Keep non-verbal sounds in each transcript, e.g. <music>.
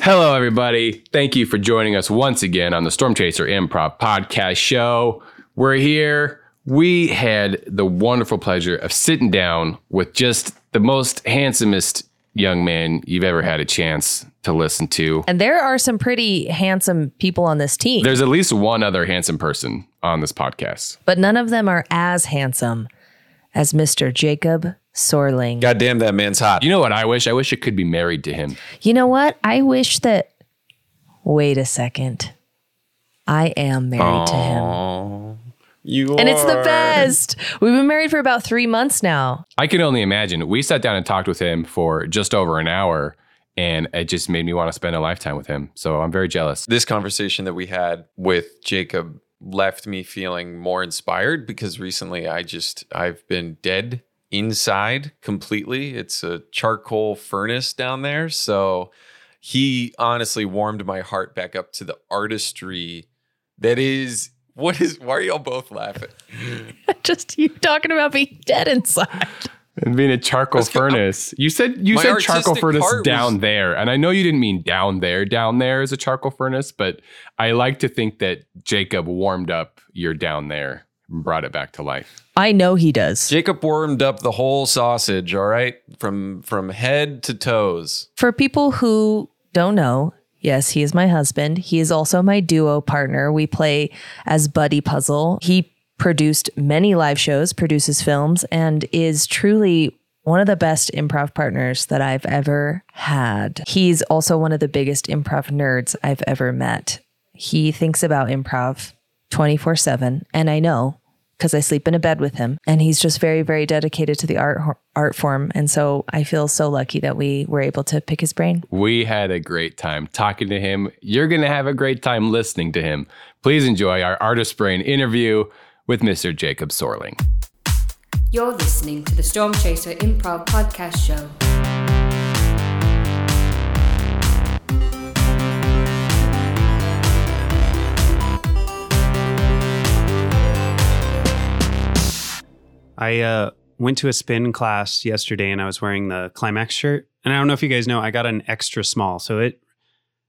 Hello, everybody. Thank you for joining us once again on the Stormchaser Improv Podcast Show. We're here. We had the wonderful pleasure of sitting down with just the most handsomest young man you've ever had a chance to listen to. And there are some pretty handsome people on this team, There's at least one other handsome person on this podcast. but none of them are as handsome as Mr. Jacob Sorling. God damn, that man's hot. You know what I wish? I wish I could be married to him. You know what? I wish that. Wait a second. I am married to him. You And it's the are- best. We've been married for about three months now. I can only imagine. We sat down and talked with him for just over an hour, and it just made me want to spend a lifetime with him. So I'm very jealous. This conversation that we had with Jacob left me feeling more inspired because recently I just I've been dead inside completely. It's a charcoal furnace down there, so he honestly warmed my heart back up to the artistry that is what is why are y'all both laughing? <laughs> Just you talking about being dead inside. And being a charcoal Let's get- furnace. You said you said charcoal furnace down was- there, and I know you didn't mean down there. Down there is a charcoal furnace, but I like to think that Jacob warmed up your down there, and brought it back to life. I know he does. Jacob warmed up the whole sausage, all right? From from head to toes. For people who don't know, yes, he is my husband. He is also my duo partner. We play as Buddy Puzzle. He produced many live shows, produces films, and is truly one of the best improv partners that I've ever had. He's also one of the biggest improv nerds I've ever met. He thinks about improv 24 7, and I know because I sleep in a bed with him and he's just very very dedicated to the art art form and so I feel so lucky that we were able to pick his brain. We had a great time talking to him. You're going to have a great time listening to him. Please enjoy our Artist Brain interview with Mr. Jacob Sorling. You're listening to the Storm Chaser Improv Podcast Show. I uh, went to a spin class yesterday and I was wearing the Climax shirt. And I don't know if you guys know, I got an extra small. So it,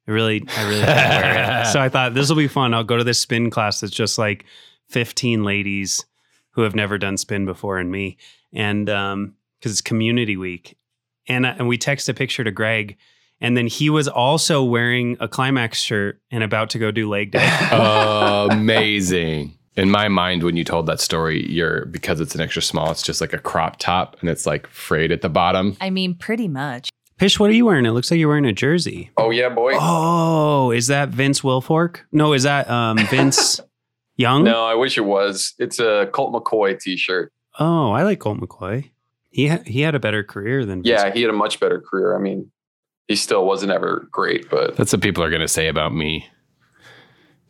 it really, I really wear it. <laughs> So I thought this will be fun. I'll go to this spin class that's just like 15 ladies who have never done spin before and me. And um, because it's community week. And, uh, and we text a picture to Greg. And then he was also wearing a Climax shirt and about to go do leg day. <laughs> Amazing. In my mind, when you told that story, you're because it's an extra small, it's just like a crop top and it's like frayed at the bottom. I mean, pretty much. Pish, what are you wearing? It looks like you're wearing a jersey. Oh yeah, boy. Oh, is that Vince Wilfork? No, is that um, <laughs> Vince Young? No, I wish it was. It's a Colt McCoy t-shirt. Oh, I like Colt McCoy. He ha- he had a better career than Vince. Yeah, he had a much better career. I mean, he still wasn't ever great, but That's what people are going to say about me.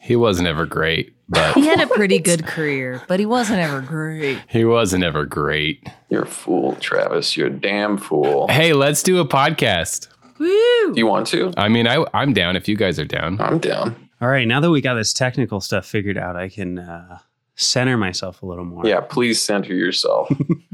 He wasn't ever great, but He had a pretty good career, but he wasn't ever great. he wasn't ever great. you're a fool, Travis. You're a damn fool. Hey, let's do a podcast. Woo! Do you want to? I mean, I, I'm down if you guys are down. I'm down. All right, now that we got this technical stuff figured out, I can uh, center myself a little more. Yeah, please center yourself.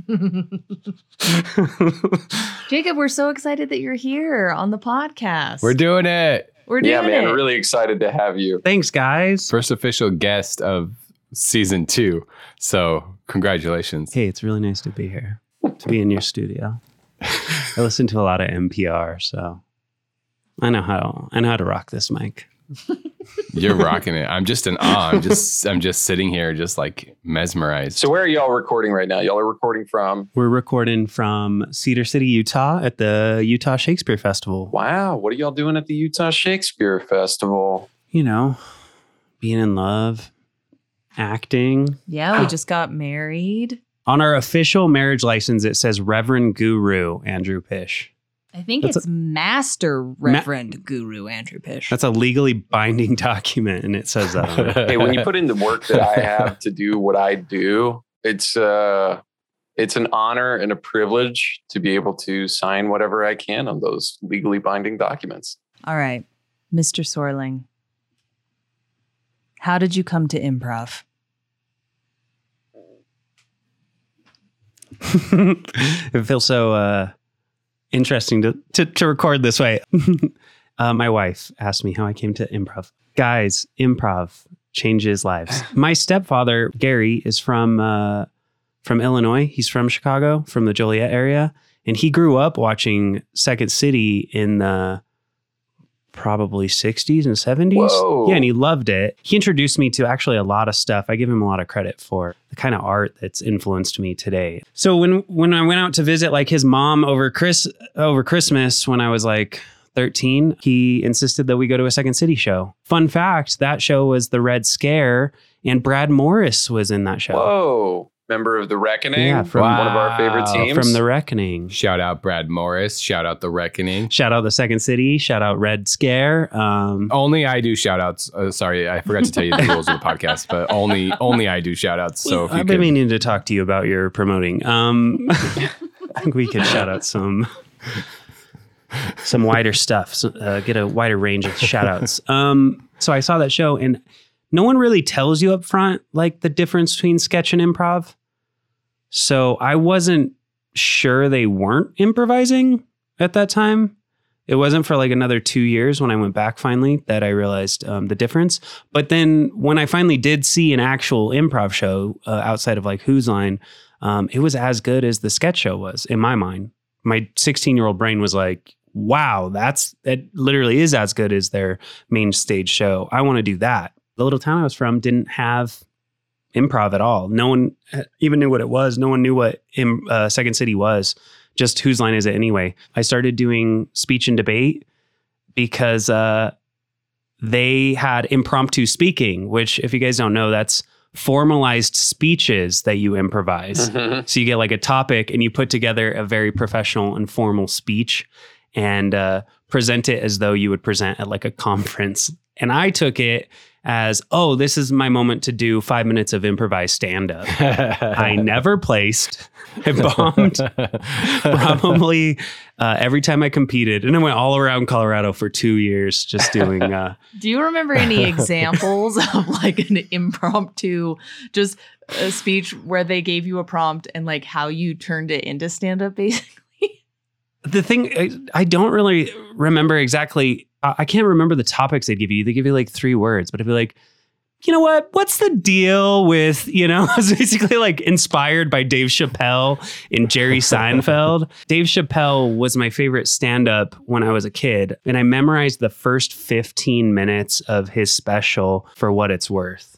<laughs> Jacob, we're so excited that you're here on the podcast. We're doing it. We're doing yeah, man. it. Really excited to have you. Thanks, guys. First official guest of season two. So, congratulations. Hey, it's really nice to be here, to be in your studio. I listen to a lot of NPR, so I know how I know how to rock this mic. You're rocking it. I'm just in awe. I'm just I'm just sitting here just like mesmerized. So where are y'all recording right now? Y'all are recording from We're recording from Cedar City, Utah at the Utah Shakespeare Festival. Wow, what are y'all doing at the Utah Shakespeare Festival? You know, being in love, acting. yeah, we <gasps> just got married. On our official marriage license, it says Reverend Guru Andrew Pish. I think That's it's Master Reverend Guru Andrew Pish. That's a legally binding <laughs> document, and it says that. Hey, when you put in the work that I have to do what I do, it's uh it's an honor and a privilege to be able to sign whatever I can on those legally binding documents. All right, Mr. Sorling. How did you come to improv? <laughs> it feels so uh, interesting to, to to record this way. <laughs> Uh, my wife asked me how I came to improv. Guys, improv changes lives. <laughs> my stepfather, Gary, is from uh, from Illinois. He's from Chicago, from the Joliet area, and he grew up watching Second City in the probably 60s and 70s. Whoa. Yeah, and he loved it. He introduced me to actually a lot of stuff. I give him a lot of credit for the kind of art that's influenced me today. So when when I went out to visit like his mom over Chris over Christmas when I was like 13, he insisted that we go to a Second City show. Fun fact, that show was the Red Scare and Brad Morris was in that show. Whoa. Member of the Reckoning. Yeah, from- one of our favorite teams. From The Reckoning. Shout out Brad Morris. Shout out The Reckoning. Shout out the Second City. Shout out Red Scare. Um, Only I do shout outs. Uh, sorry, I forgot to tell you the <laughs> rules of the podcast, but only only I do shout outs. So if I've been could, meaning to talk to you about your promoting. Um, <laughs> I think we could shout out some some wider stuff. So, uh, get a wider range of shout outs. Um, so I saw that show, and no one really tells you up front like the difference between sketch and improv. So I wasn't sure they weren't improvising at that time. It wasn't for like another two years when I went back finally that I realized um, the difference. But then when I finally did see an actual improv show uh, outside of like Whose Line, um, it was as good as the sketch show was in my mind. My 16 year old brain was like, wow, that's that literally is as good as their main stage show. I want to do that. The little town I was from didn't have improv at all. No one uh, even knew what it was. No one knew what uh, Second City was. Just whose line is it anyway? I started doing speech and debate because uh, they had impromptu speaking, which, if you guys don't know, that's formalized speeches that you improvise. Mhm. So you get like a topic and you put together a very professional and formal speech and uh, present it as though you would present at like a <laughs> conference. And I took it as, oh, this is my moment to do five minutes of improvised stand up. <laughs> I never placed. I bombed <laughs> probably uh, every time I competed. And I went all around Colorado for two years just doing. Uh, Do you remember any <laughs> examples of like an impromptu, just a speech where they gave you a prompt and like how you turned it into stand up basically? the thing I, I don't really remember exactly I can't remember the topics they'd give you. They give you like three words, but I'd be like, you know what? What's the deal with, you know, <laughs> I was basically like inspired by Dave Chappelle and Jerry <laughs> Seinfeld. Dave Chappelle was my favorite stand up when I was a kid, and I memorized the first 15 minutes of his special for what it's worth.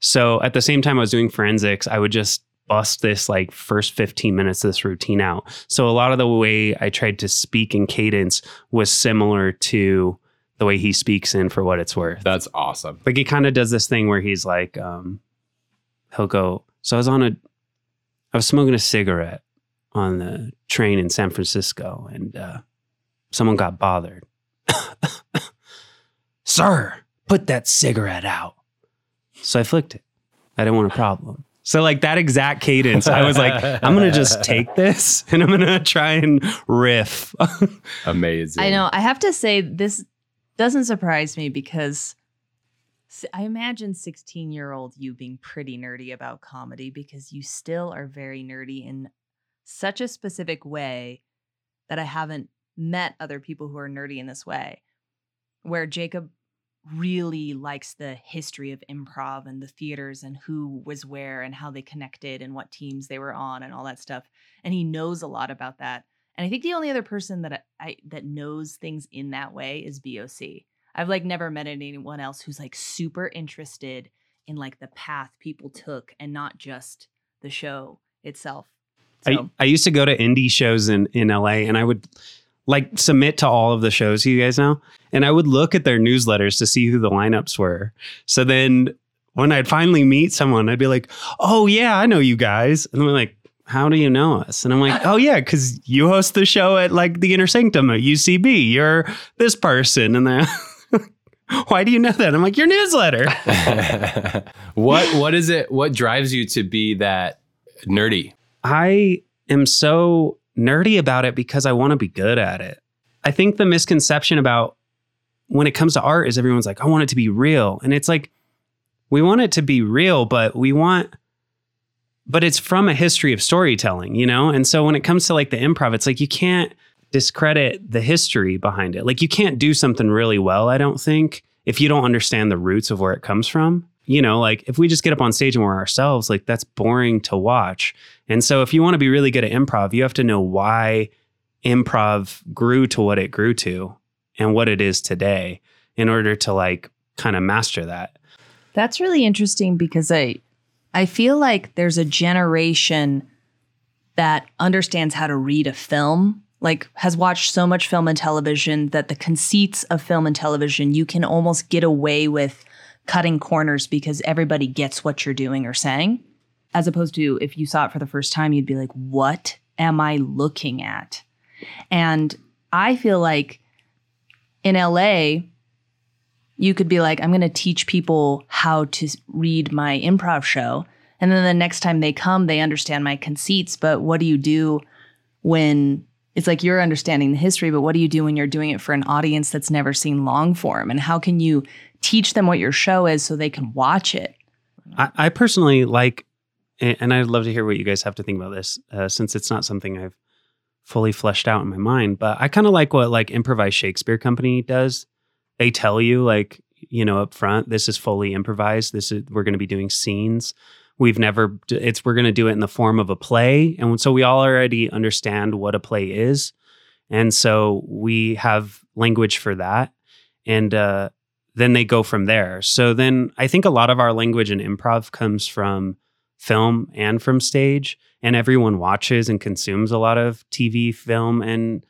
So at the same time I was doing forensics, I would just bust this like first 15 minutes of this routine out. So a lot of the way I tried to speak in cadence was similar to the way he speaks in for what it's worth. That's awesome. Like he kind of does this thing where he's like, um, he'll go, so I was on a, I was smoking a cigarette on the train in San Francisco and uh, someone got bothered. <laughs> Sir, put that cigarette out. So I flicked it. I didn't want a problem. So like that exact cadence, I was like, I'm gonna just <laughs> take this <laughs> and I'm gonna try and riff. <laughs> Amazing. I know. I have to say, this doesn't surprise me because I imagine 16 year old you being pretty nerdy about comedy because you still are very nerdy in such a specific way that I haven't met other people who are nerdy in this way. Where Jacob really likes the history of improv and the theaters and who was where and how they connected and what teams they were on and all that stuff. And he knows a lot about that. And I think the only other person that I, I that knows things in that way is BOC. I've like never met anyone else who's like super interested in like the path people took and not just the show itself. So I, I used to go to indie shows in, in LA and I would like submit to all of the shows you guys know. And I would look at their newsletters to see who the lineups were. So then when I'd finally meet someone, I'd be like, oh, yeah, I know you guys. And they're like, how do you know us? And I'm like, oh, yeah, because you host the show at like the Inner Sanctum at UCB. You're this person. And then, <laughs> why do you know that? I'm like, your newsletter. <laughs> <laughs> what what is it? What drives you to be that nerdy? I am so nerdy about it because I want to be good at it. I think the misconception about when it comes to art is everyone's like, I want it to be real. And it's like, we want it to be real, but we want, but it's from a history of storytelling, you know? And so when it comes to like the improv, it's like you can't discredit the history behind it. Like you can't do something really well, I don't think, if you don't understand the roots of where it comes from. You know, like if we just get up on stage and we're ourselves, like that's boring to watch. And so if you want to be really good at improv, you have to know why improv grew to what it grew to and what it is today in order to like kind of master that. That's really interesting because I I feel like there's a generation that understands how to read a film, like has watched so much film and television that the conceits of film and television you can almost get away with cutting corners because everybody gets what you're doing or saying. As opposed to if you saw it for the first time, you'd be like, what am I looking at? And I feel like in LA, you could be like, I'm going to teach people how to read my improv show. And then the next time they come, they understand my conceits. But what do you do when it's like you're understanding the history, but what do you do when you're doing it for an audience that's never seen long form? And how can you teach them what your show is so they can watch it? I, I personally like, and I'd love to hear what you guys have to think about this, uh, since it's not something I've fully fleshed out in my mind. But I kind of like what like Improvised Shakespeare Company does. They tell you like, you know, up front, this is fully improvised. This is we're going to be doing scenes. We've never it's we're going to do it in the form of a play, and so we all already understand what a play is, and so we have language for that, and uh, then they go from there. So then I think a lot of our language in improv comes from film and from stage and everyone watches and consumes a lot of TV, film and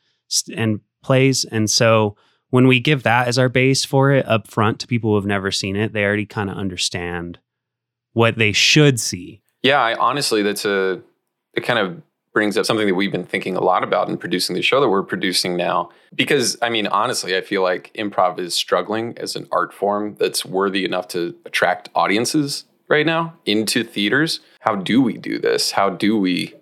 and plays and so when we give that as our base for it up front to people who have never seen it, they already kind of understand what they should see. Yeah, I honestly, that's a, it kind of brings up something that we've been thinking a lot about in producing the show that we're producing now. Because, I mean, honestly, I feel like improv is struggling as an art form that's worthy enough to attract audiences right now into theaters. How do we do this? How do we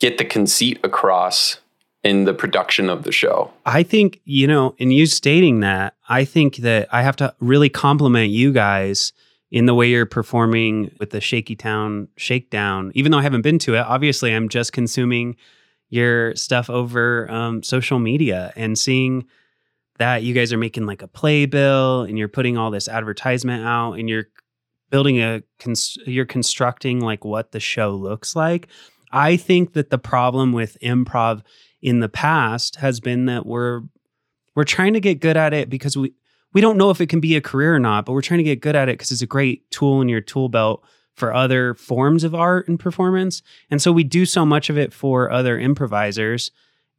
get the conceit across in the production of the show? I think, you know, in you stating that, I think that I have to really compliment you guys in the way you're performing with the Shaky Town Shakedown. Even though I haven't been to it, obviously I'm just consuming your stuff over um, social media and seeing that you guys are making like a playbill and you're putting all this advertisement out and you're building a cons- you're constructing like what the show looks like. I think that the problem with improv in the past has been that we're we're trying to get good at it because we we don't know if it can be a career or not, but we're trying to get good at it because it's a great tool in your tool belt for other forms of art and performance. And so we do so much of it for other improvisers.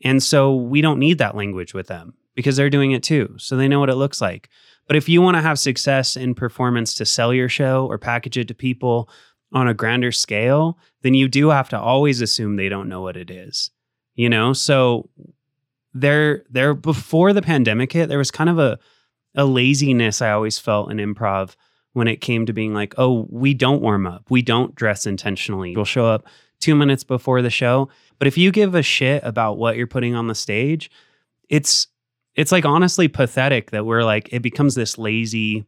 And so we don't need that language with them because they're doing it too. So they know what it looks like. But if you want to have success in performance to sell your show or package it to people on a grander scale, then you do have to always assume they don't know what it is. You know, so there there before the pandemic hit, there was kind of a a laziness I always felt in improv when it came to being like, oh, we don't warm up. We don't dress intentionally. We'll show up two minutes before the show. But if you give a shit about what you're putting on the stage, it's it's like honestly pathetic that we're like it becomes this lazy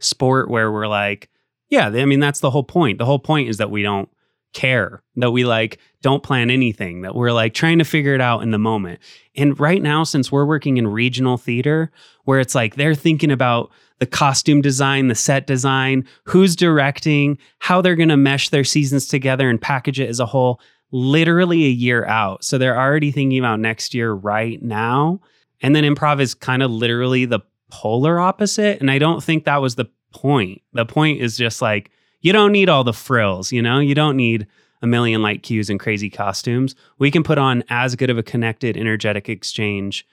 sport where we're like, yeah, I mean that's the whole point. The whole point is that we don't care, that we like don't plan anything, that we're like trying to figure it out in the moment. And right now since we're working in regional theater where it's like they're thinking about the costume design, the set design, who's directing, how they're going to mesh their seasons together and package it as a whole literally a year out. So they're already thinking about next year right now. And then improv is kind of literally the polar opposite. And I don't think that was the point. The point is just like, you don't need all the frills, you know? You don't need a million light cues and crazy costumes. We can put on as good of a connected, energetic exchange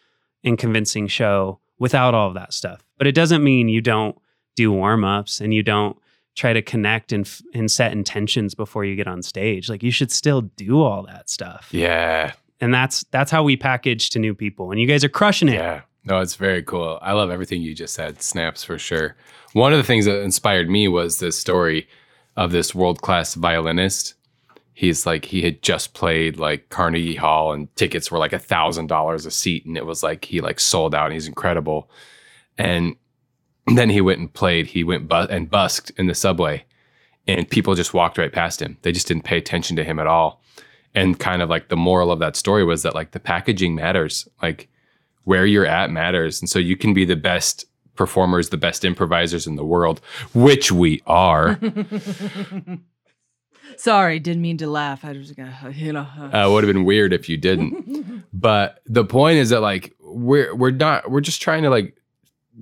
and convincing show without all of that stuff. But it doesn't mean you don't do warm ups and you don't try to connect and, and set intentions before you get on stage. Like you should still do all that stuff. Yeah. And that's that's how we package to new people. And you guys are crushing it. Yeah. No, it's very cool. I love everything you just said. Snaps for sure. One of the things that inspired me was this story of this world class violinist. He's like he had just played like Carnegie Hall and tickets were like a thousand dollars a seat, and it was like he like sold out and he's incredible. And then he went and played. He went bu- and busked in the subway, and people just walked right past him. They just didn't pay attention to him at all. And kind of like the moral of that story was that like the packaging matters, like where you're at matters. And so you can be the best performers, the best improvisers in the world, which we are. <laughs> Sorry, didn't mean to laugh. I was gonna, you know. Uh, would have been weird if you didn't. <laughs> but the point is that like we're we're not we're just trying to like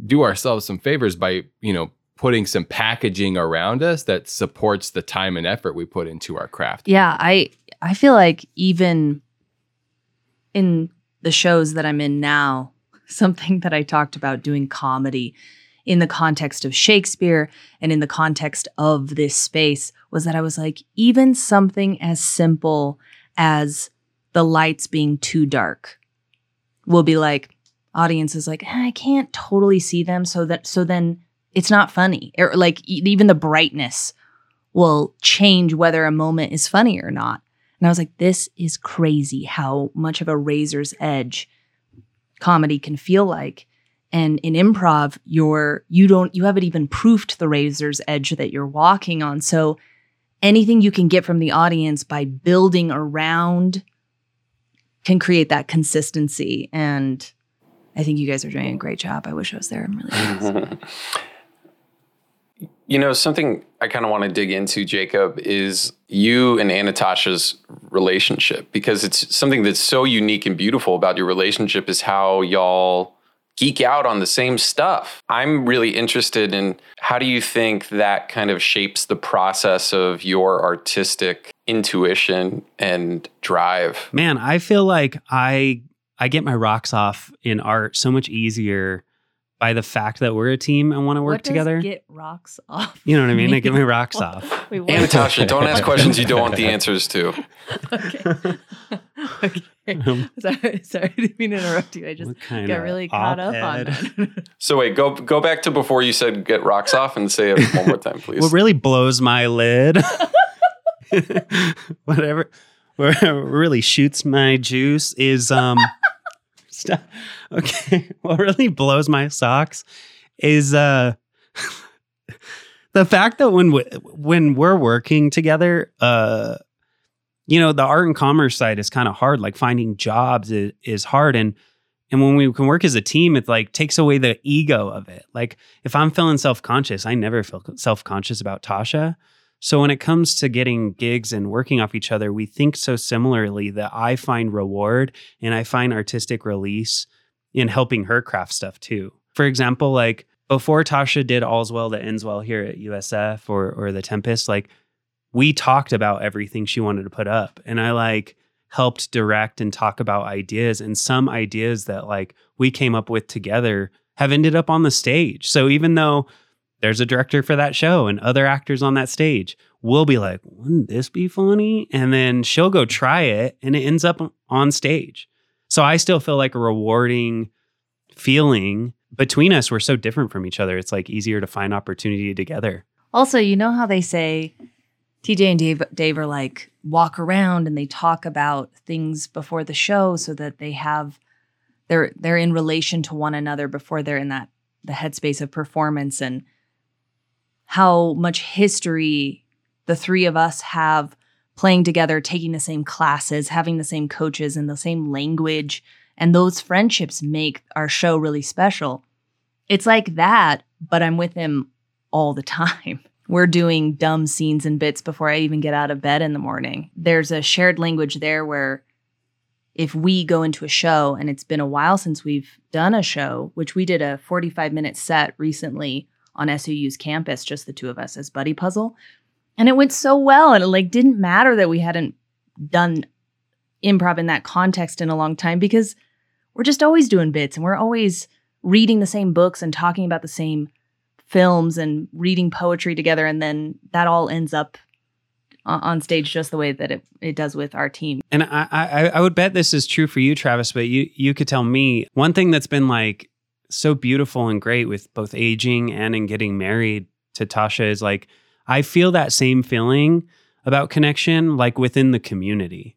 do ourselves some favors by you know putting some packaging around us that supports the time and effort we put into our craft. Yeah, I I feel like even in the shows that I'm in now, something that I talked about doing comedy in the context of Shakespeare and in the context of this space was that I was like, even something as simple as the lights being too dark will be like, audience is like, "Eh, I can't totally see them. So that, so then it's not funny. Or like e- even the brightness will change whether a moment is funny or not. And I was like, this is crazy how much of a razor's edge comedy can feel like. And in improv, you're you don't you haven't even proofed the razor's edge that you're walking on. So anything you can get from the audience by building around can create that consistency. And I think you guys are doing a great job. I wish I was there. I'm really <laughs> You know, something I kind of want to dig into, Jacob, is you and Anatasha's relationship because it's something that's so unique and beautiful about your relationship is how y'all geek out on the same stuff. I'm really interested in how do you think that kind of shapes the process of your artistic intuition and drive? Man, I feel like I I get my rocks off in art so much easier by the fact that we're a team and want to work What does together. Get rocks off. you know what I mean? I get my rocks off. <laughs> Wait, what? Anatasha, don't ask <laughs> questions you don't want the answers to. okay. <laughs> okay. Um, sorry, sorry, I didn't mean to interrupt you. I just got really caught up on op-ed? that. So wait, go go back to before you said get rocks off and say it one more time, please. What really blows my lid, whatever, whatever really shoots my juice is um. Stop. <laughs> Okay, what really blows my socks is uh <laughs> the fact that when we, when we're working together, uh, you know, the art and commerce side is kind of hard. Like finding jobs is, is hard, and and when we can work as a team, it like takes away the ego of it. Like if I'm feeling self conscious, I never feel self conscious about Tasha. So when it comes to getting gigs and working off each other, we think so similarly that I find reward and I find artistic release in helping her craft stuff too. For example, like before Tasha did All's Well That Ends Well here at USF or or the Tempest, like we talked about everything she wanted to put up. And I like helped direct and talk about ideas and some ideas that like we came up with together have ended up on the stage. So even though there's a director for that show and other actors on that stage, we'll be like, wouldn't this be funny? And then she'll go try it and it ends up on stage. So I still feel like a rewarding feeling between us. We're so different from each other. It's like easier to find opportunity together. Also, you know how they say TJ and Dave, Dave are like walk around and they talk about things before the show so that they have they're they're in relation to one another before they're in that the headspace of performance and how much history the three of us have playing together, taking the same classes, having the same coaches and the same language. And those friendships make our show really special. It's like that, but I'm with him all the <laughs> time. We're doing dumb scenes and bits before I even get out of bed in the morning. There's a shared language there where if we go into a show and it's been a while since we've done a show, which we did a 45 minute set recently on SUU's campus, just the two of us as Buddy Puzzle. And it went so well. And it like didn't matter that we hadn't done improv in that context in a long time because we're just always doing bits and we're always reading the same books and talking about the same films and reading poetry together. And then that all ends up on stage just the way that it, it does with our team. And I, I I would bet this is true for you, Travis, but you you could tell me one thing that's been like so beautiful and great with both aging and in getting married to Tasha is like I feel that same feeling about connection like within the community.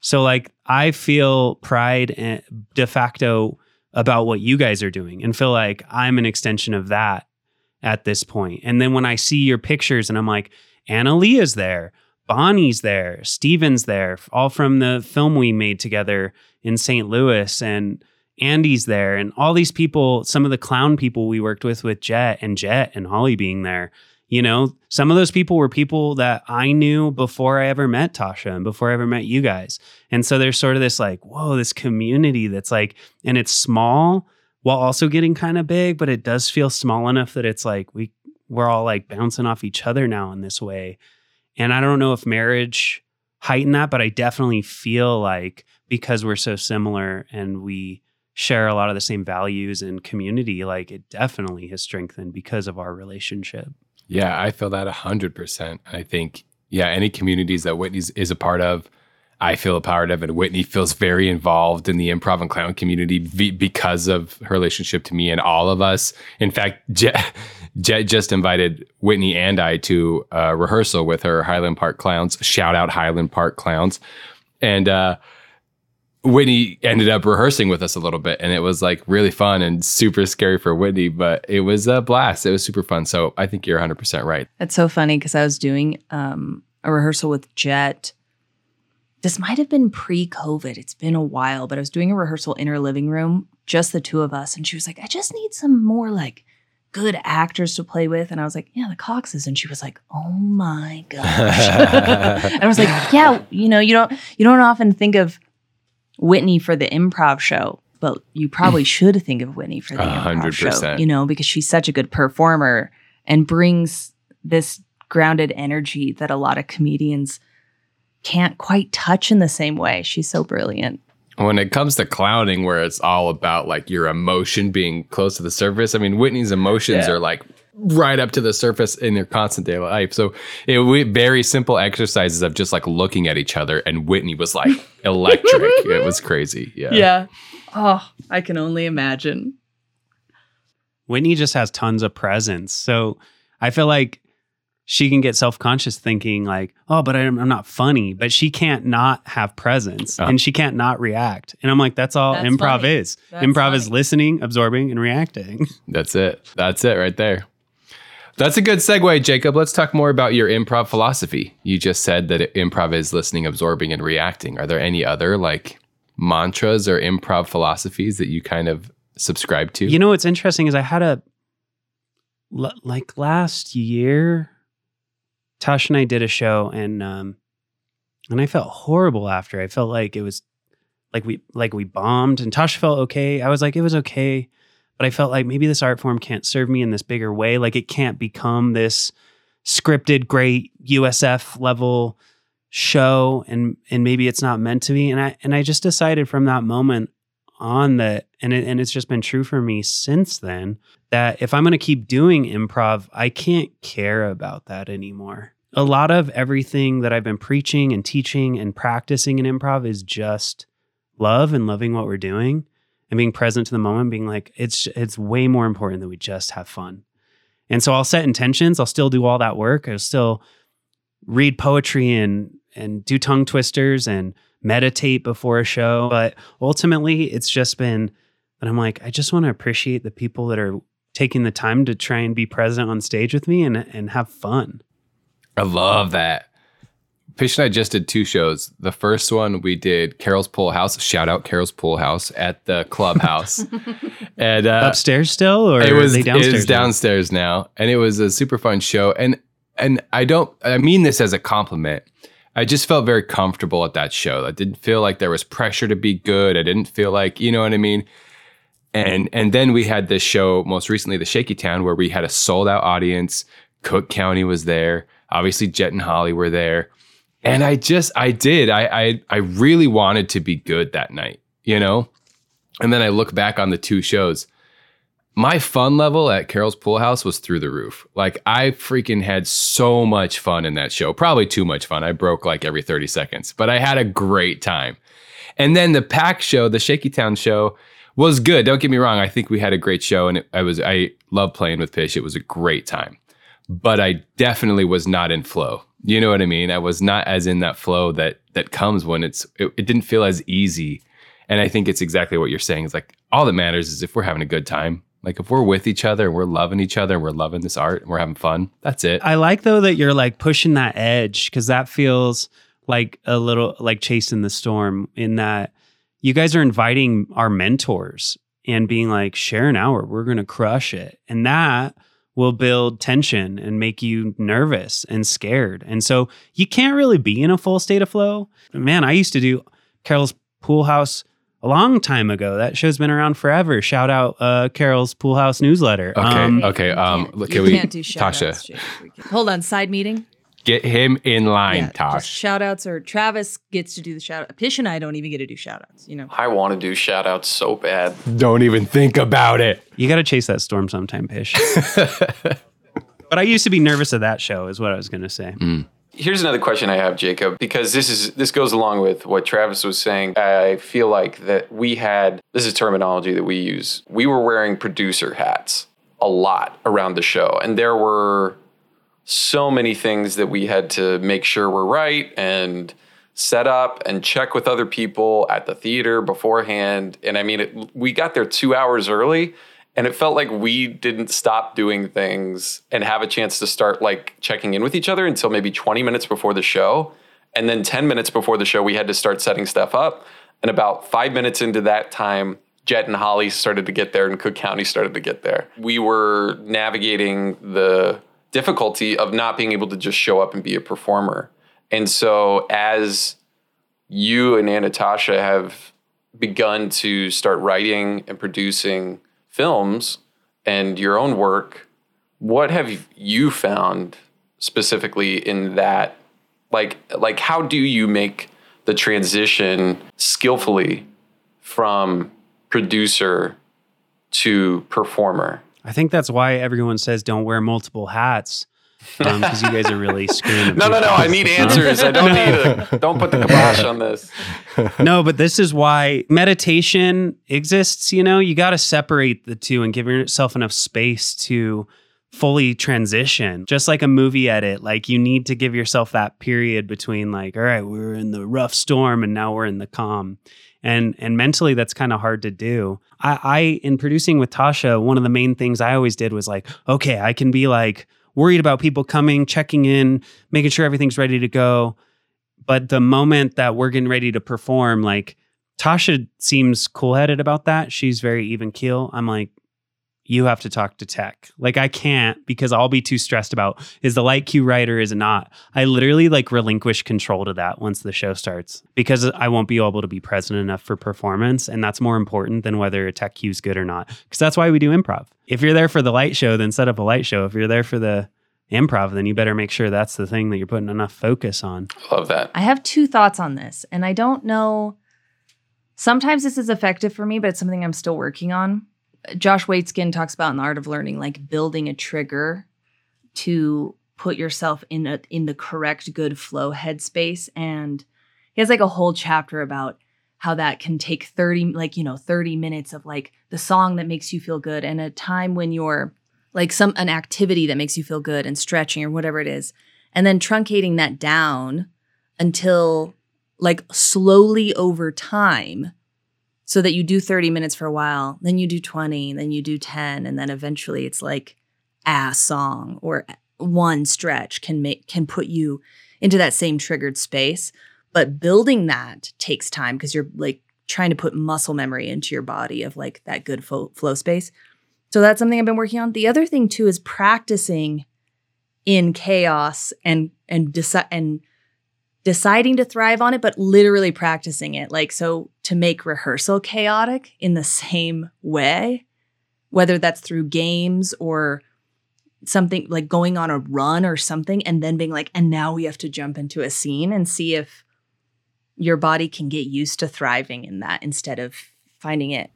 So like I feel pride and de facto about what you guys are doing and feel like I'm an extension of that at this point. And then when I see your pictures and I'm like, Anna Lee is there, Bonnie's there, Steven's there, all from the film we made together in St. Louis, and Andy's there, and all these people, some of the clown people we worked with with Jet and Jet and Holly being there. You know, some of those people were people that I knew before I ever met Tasha and before I ever met you guys. And so there's sort of this like, whoa, this community that's like, and it's small while also getting kind of big, but it does feel small enough that it's like we we're all like bouncing off each other now in this way. And I don't know if marriage heightened that, but I definitely feel like because we're so similar and we share a lot of the same values and community, like it definitely has strengthened because of our relationship. Yeah, I feel that 100%. I think, yeah, any communities that Whitney is a part of, I feel a part of, and Whitney feels very involved in the improv and clown community v- because of her relationship to me and all of us. In fact, Jet, Jet just invited Whitney and I to a rehearsal with her Highland Park Clowns. Shout out Highland Park Clowns. And uh, Whitney ended up rehearsing with us a little bit, and it was like really fun and super scary for Whitney, but it was a blast. It was super fun. So I think you're 100% right. That's so funny because I was doing um, a rehearsal with Jet. This might have been pre COVID. It's been a while, but I was doing a rehearsal in her living room, just the two of us. And she was like, I just need some more like good actors to play with. And I was like, Yeah, the Coxes. And she was like, Oh my gosh. <laughs> and I was like, Yeah, you know, you don't you don't often think of Whitney for the improv show, but you probably <laughs> should think of Whitney for the A improv hundred show, percent. you know, because she's such a good performer and brings this grounded energy that a lot of comedians can't quite touch in the same way. She's so brilliant. When it comes to clowning, where it's all about like your emotion being close to the surface, I mean, Whitney's emotions Yeah. are like right up to the surface in their constant daily life. So it we very simple exercises of just like looking at each other, and Whitney was like <laughs> electric. it was crazy. Yeah. Yeah. Oh, I can only imagine. Whitney just has tons of presence. So I feel like she can get self conscious thinking, like, oh, but I'm, I'm not funny, but she can't not have presence Uh. and she can't not react. And I'm like, that's all That's improv funny. is. That's improv is listening, absorbing, and reacting. <laughs> That's it. That's it right there. That's a good segue, Jacob. Let's talk more about your improv philosophy. You just said that improv is listening, absorbing, and reacting. Are there any other like mantras or improv philosophies that you kind of subscribe to? You know what's interesting is I had a like last year, Tosh and I did a show and um and I felt horrible after. I felt like it was like we like we bombed and Tosh felt okay. I was like it was okay, but I felt like maybe this art form can't serve me in this bigger way. Like it can't become this scripted great USF level show and and maybe it's not meant to be and I and I just decided from that moment on that and it, and it's just been true for me since then that if I'm going to keep doing improv I can't care about that anymore. A lot of everything that I've been preaching and teaching and practicing in improv is just love and loving what we're doing and being present to the moment being like it's it's way more important that we just have fun. And so I'll set intentions, I'll still do all that work, I'll still read poetry and and do tongue twisters and meditate before a show. But ultimately, it's just been that I'm like, I just want to appreciate the people that are taking the time to try and be present on stage with me and and have fun. I love that. Fish and I just did two shows. The first one we did Carol's Pool House. Shout out Carol's Pool House at the clubhouse. <laughs> and uh, Upstairs still, or it was downstairs? it is now? downstairs now, and it was a super fun show. And and I don't I mean this as a compliment. I just felt very comfortable at that show. I didn't feel like there was pressure to be good. I didn't feel like you know what I mean. And and then we had this show most recently, the Shaky Town, where we had a sold out audience. Cook County was there. Obviously, Jet and Holly were there. And I just I did. I I I really wanted to be good that night, you know? And then I look back on the two shows my fun level at Carol's Pool House was through the roof. Like I freaking had so much fun in that show. Probably too much fun. I broke like every 30 seconds, but I had a great time. And then the pack show, the Shaky Town show was good. Don't get me wrong. I think we had a great show and it, I was I love playing with Fish. It was a great time. But I definitely was not in flow. You know what I mean? I was not as in that flow that that comes when it's it, it didn't feel as easy. And I think it's exactly what you're saying. Is like all that matters is if we're having a good time Like if we're with each other and we're loving each other and we're loving this art and we're having fun, that's it. I like though that you're like pushing that edge because that feels like a little like chasing the storm in that you guys are inviting our mentors and being like, share an hour, we're gonna crush it. And that will build tension and make you nervous and scared. And so you can't really be in a full state of flow. Man, I used to do Carol's Pool House a long time ago. That show's been around forever. Shout out uh, Carol's Pool House newsletter. Okay. Um, okay. Um, can't- look, can we, can't do shout Tasha, outs, We can- Hold on, side meeting. Get him in line, Yeah, just Tosh. shout outs or Travis gets to do the shout out. Pish and I don't even get to do shout outs, you know. I want to do shout outs so bad. Don't even think about it. You got to chase that storm sometime, Pish. <laughs> but I used to be nervous of that show, is what I was going to say. Mm. Here's another question I have, Jacob, because this is this goes along with what Travis was saying. I feel like that we had this is terminology that we use. We were wearing producer hats a lot around the show, and there were so many things that we had to make sure were right and set up and check with other people at the theater beforehand. And I mean, it, we got there two hours early, and it felt like we didn't stop doing things and have a chance to start like checking in with each other until maybe 20 minutes before the show. And then 10 minutes before the show, we had to start setting stuff up. And about five minutes into that time, Jet and Holly started to get there, and Cook County started to get there. We were navigating the difficulty of not being able to just show up and be a performer. And so, as you and Anatasha have begun to start writing and producing films and your own work, what have you found specifically in that? Like, like how do you make the transition skillfully from producer to performer? I think that's why everyone says don't wear multiple hats um, because you guys are really <laughs> screwing. No, no, no. I need answers. I don't <laughs> need a, don't put the <laughs> kibosh on this. no, but this is why meditation exists. You know, you got to separate the two and give yourself enough space to fully transition. Just like a movie edit, like you need to give yourself that period between, like, all right, we were in the rough storm and now we're in the calm. And and mentally, that's kind of hard to do. I, I in producing with Tasha, one of the main things I always did was like, okay, I can be like worried about people coming, checking in, making sure everything's ready to go but the moment that we're getting ready to perform, like Tasha seems cool headed about that. She's very even keel. I'm like, you have to talk to tech. Like I can't because I'll be too stressed about is the light cue right or is it not? I literally like relinquish control to that once the show starts because I won't be able to be present enough for performance. And that's more important than whether a tech cue is good or not. Because that's why we do improv. If you're there for the light show, then set up a light show. If you're there for the improv, then you better make sure that's the thing that you're putting enough focus on. Love that. I have two thoughts on this, and I don't know. Sometimes this is effective for me, but it's something I'm still working on. Josh Waitzkin talks about in the art of learning, like building a trigger to put yourself in a in the correct good flow headspace. And he has like a whole chapter about how that can take 30, like, you know, 30 minutes of like the song that makes you feel good and a time when you're like some an activity that makes you feel good and stretching or whatever it is. And then truncating that down until like slowly over time so that you do 30 minutes for a while, then you do 20, then you do 10, and then eventually it's like a song or one stretch can make can put you into that same triggered space. But building that takes time because you're like trying to put muscle memory into your body of like that good flow, flow space. So that's something I've been working on. The other thing too is practicing in chaos and and decide and deciding to thrive on it, but literally practicing it. Like, so to make rehearsal chaotic in the same way, whether that's through games or something like going on a run or something, and then being like, and now we have to jump into a scene and see if your body can get used to thriving in that instead of finding it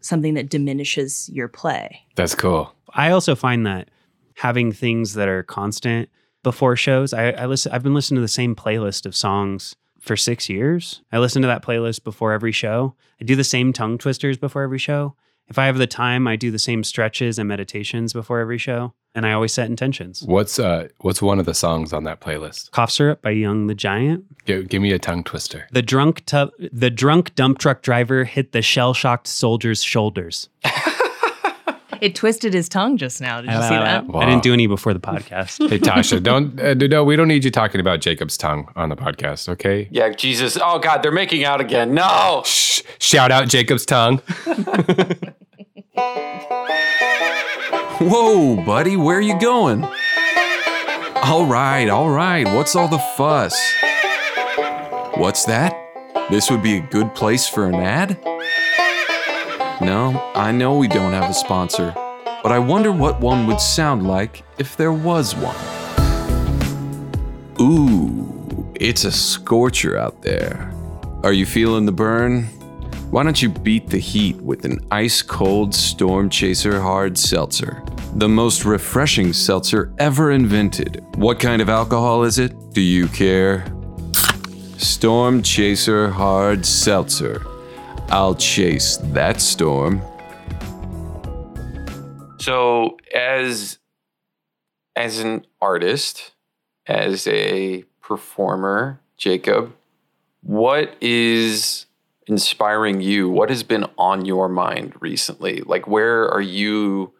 something that diminishes your play. That's cool. I also find that having things that are constant before shows, I, I listen. I've been listening to the same playlist of songs for six years. I listen to that playlist before every show. I do the same tongue twisters before every show. If I have the time, I do the same stretches and meditations before every show, and I always set intentions. What's uh what's one of the songs on that playlist? Cough syrup by Young the Giant. Give, give me a tongue twister. The drunk tu- the drunk dump truck driver hit the shell shocked soldier's shoulders. <laughs> <laughs> It twisted his tongue just now. Did you see that? Wow. I didn't do any before the podcast. Hey Tasha, don't uh, no, we don't need you talking about Jacob's tongue on the podcast, okay? Yeah, Jesus. Oh God, they're making out again. No. Shh, shout out Jacob's tongue. <laughs> Whoa, buddy, where are you going? All right, all right, what's all the fuss? What's that? This would be a good place for an ad? No, I know we don't have a sponsor, but I wonder what one would sound like if there was one. Ooh, it's a scorcher out there. Are you feeling the burn? Why don't you beat the heat with an ice cold Stormchaser Hard Seltzer? The most refreshing seltzer ever invented. What kind of alcohol is it? Do you care? Stormchaser Hard Seltzer. I'll chase that storm. So as as an artist, as a performer, Jacob, what is inspiring you? What has been on your mind recently? Like where are you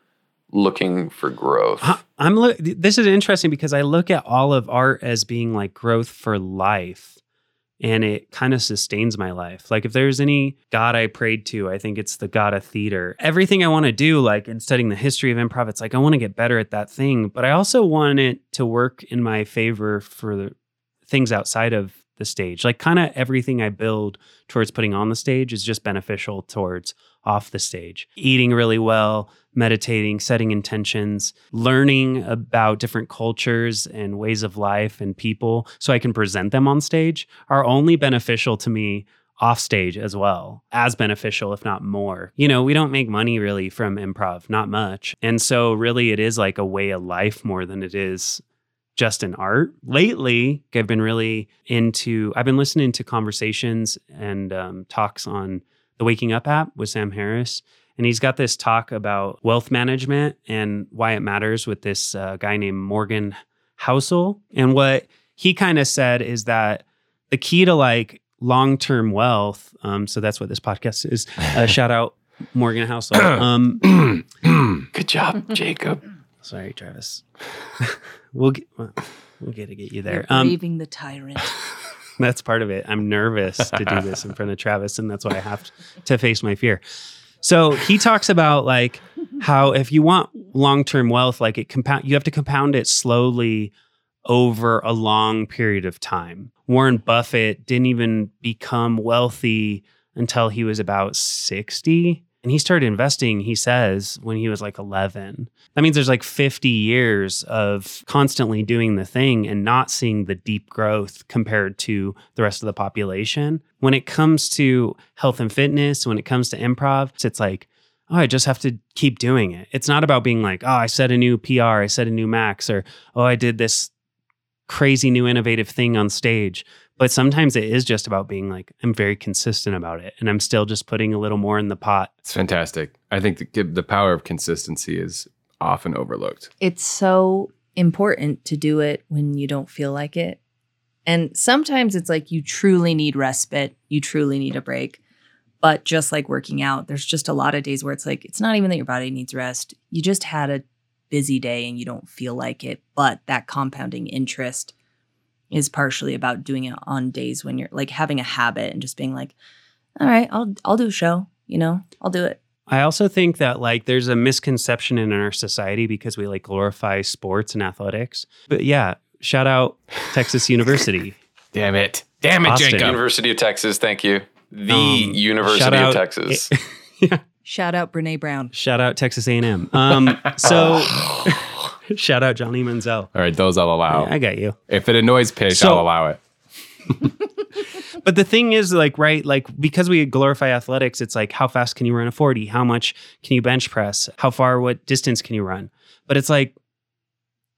looking for growth? I- I'm look. This is interesting because I look at all of art as being like growth for life, and it kind of sustains my life. Like if there's any god I prayed to, I think it's the god of theater. Everything I want to do, like in studying the history of improv, it's like I want to get better at that thing, but I also want it to work in my favor for the things outside of the stage. Like kind of everything I build towards putting on the stage is just beneficial towards off the stage. Eating really well, meditating, setting intentions, learning about different cultures and ways of life and people so I can present them on stage are only beneficial to me off stage as well, as beneficial, if not more. You know, we don't make money really from improv, not much. And so, really, it is like a way of life more than it is just an art. Lately, I've been really into, I've been listening to conversations and um, talks on the Waking Up app with Sam Harris. And he's got this talk about wealth management and why it matters with this uh, guy named Morgan Housel. And what he kind of said is that the key to like long term wealth, um, so that's what this podcast is. Uh, <laughs> shout out Morgan Housel. <clears throat> Um, <clears throat> Good job, Jacob. sorry, Travis. <laughs> we'll get, well, we'll get to get you there. You're Um, braving the tyrant. <laughs> that's part of it. I'm nervous to do this in front of Travis, and that's why I have to face my fear. So he talks about like how if you want long term wealth, like it compound, you have to compound it slowly over a long period of time. Warren Buffett didn't even become wealthy until he was about 60. And he started investing, he says, when he was like 11. That means there's like 50 years of constantly doing the thing and not seeing the deep growth compared to the rest of the population. When it comes to health and fitness, when it comes to improv, it's like, oh, I just have to keep doing it. It's not about being like, oh, I set a new PR, I set a new max, or oh, I did this crazy new innovative thing on stage. But sometimes it is just about being like, I'm very consistent about it. And I'm still just putting a little more in the pot. It's fantastic. I think the, the power of consistency is often overlooked. it's so important to do it when you don't feel like it. And sometimes it's like you truly need respite, you truly need a break. But just like working out, there's just a lot of days where it's like, it's not even that your body needs rest. You just had a busy day and you don't feel like it. But that compounding interest is partially about doing it on days when you're like having a habit and just being like, all right, I'll I'll do a show, you know, I'll do it. I also think that like there's a misconception in our society because we like glorify sports and athletics. But yeah, shout out Texas <laughs> University. Damn it. Damn it, Austin. Jacob. University of Texas, thank you. The Um, University shout of out- Texas. <laughs> Shout out Brene Brown. Shout out Texas A&M. Um, so <laughs> <laughs> shout out Johnny Manziel. All right, those I'll allow. I got you. If it annoys Pish, So- I'll allow it. <laughs> But the thing is, like, right, like because we glorify athletics, it's like how fast can you run a 40? How much can you bench press? How far, what distance can you run? But it's like,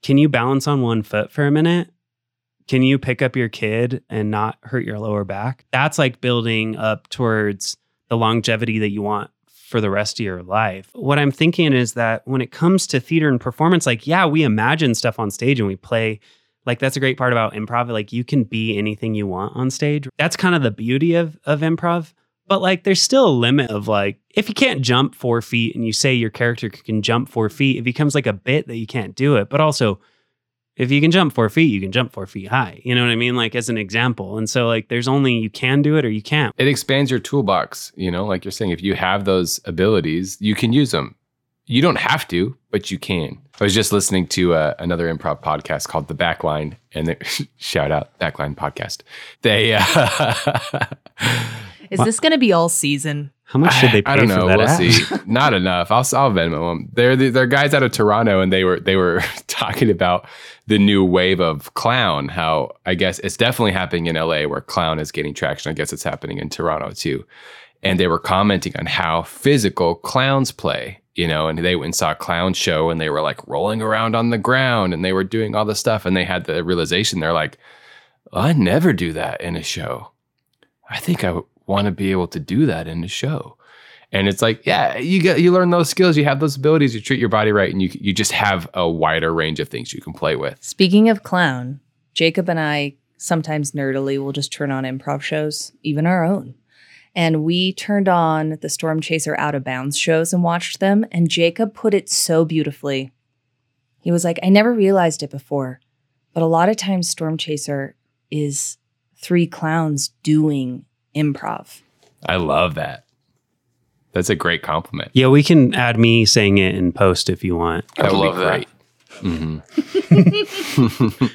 can you balance on one foot for a minute? Can you pick up your kid and not hurt your lower back? That's like building up towards the longevity that you want for the rest of your life. What I'm thinking is that when it comes to theater and performance, like, yeah, we imagine stuff on stage and we play like that's a great part about improv like you can be anything you want on stage that's kind of the beauty of of improv But like, there's still a limit of like, if you can't jump four feet and you say your character can jump four feet, it becomes like a bit that you can't do it. But also, if you can jump four feet, you can jump four feet high. You know what I mean? Like, as an example. And so, like, there's only you can do it or you can't. It expands your toolbox, you know, like you're saying, if you have those abilities, you can use them. You don't have to, but you can. I was just listening to uh, another improv podcast called The Backline, and <laughs> shout out Backline Podcast. They, uh, <laughs> Is this going to be all season? How much should they pay I don't for know. that? We'll app? see. Not enough. I'll I'll Venmo them. They're they're guys out of Toronto, and they were they were <laughs> talking about the new wave of clown. How I guess it's definitely happening in LA, where clown is getting traction. I guess it's happening in Toronto too. And they were commenting on how physical clowns play. You know, and they went and saw a clown show, and they were like rolling around on the ground, and they were doing all this stuff, and they had the realization they're like, I never do that in a show. I think I want to be able to do that in the show. And it's like, yeah, you get you learn those skills, you have those abilities, you treat your body right, and you you just have a wider range of things you can play with. Speaking of clown, Jacob and I sometimes nerdily will just turn on improv shows, even our own. And we turned on the Stormchaser Out of Bounds shows and watched them. And Jacob put it so beautifully. He was like, I never realized it before, but a lot of times Stormchaser is three clowns doing improv. I love that. That's a great compliment. Yeah, we can add me saying it in post if you want. I would be love that. great. Mhm.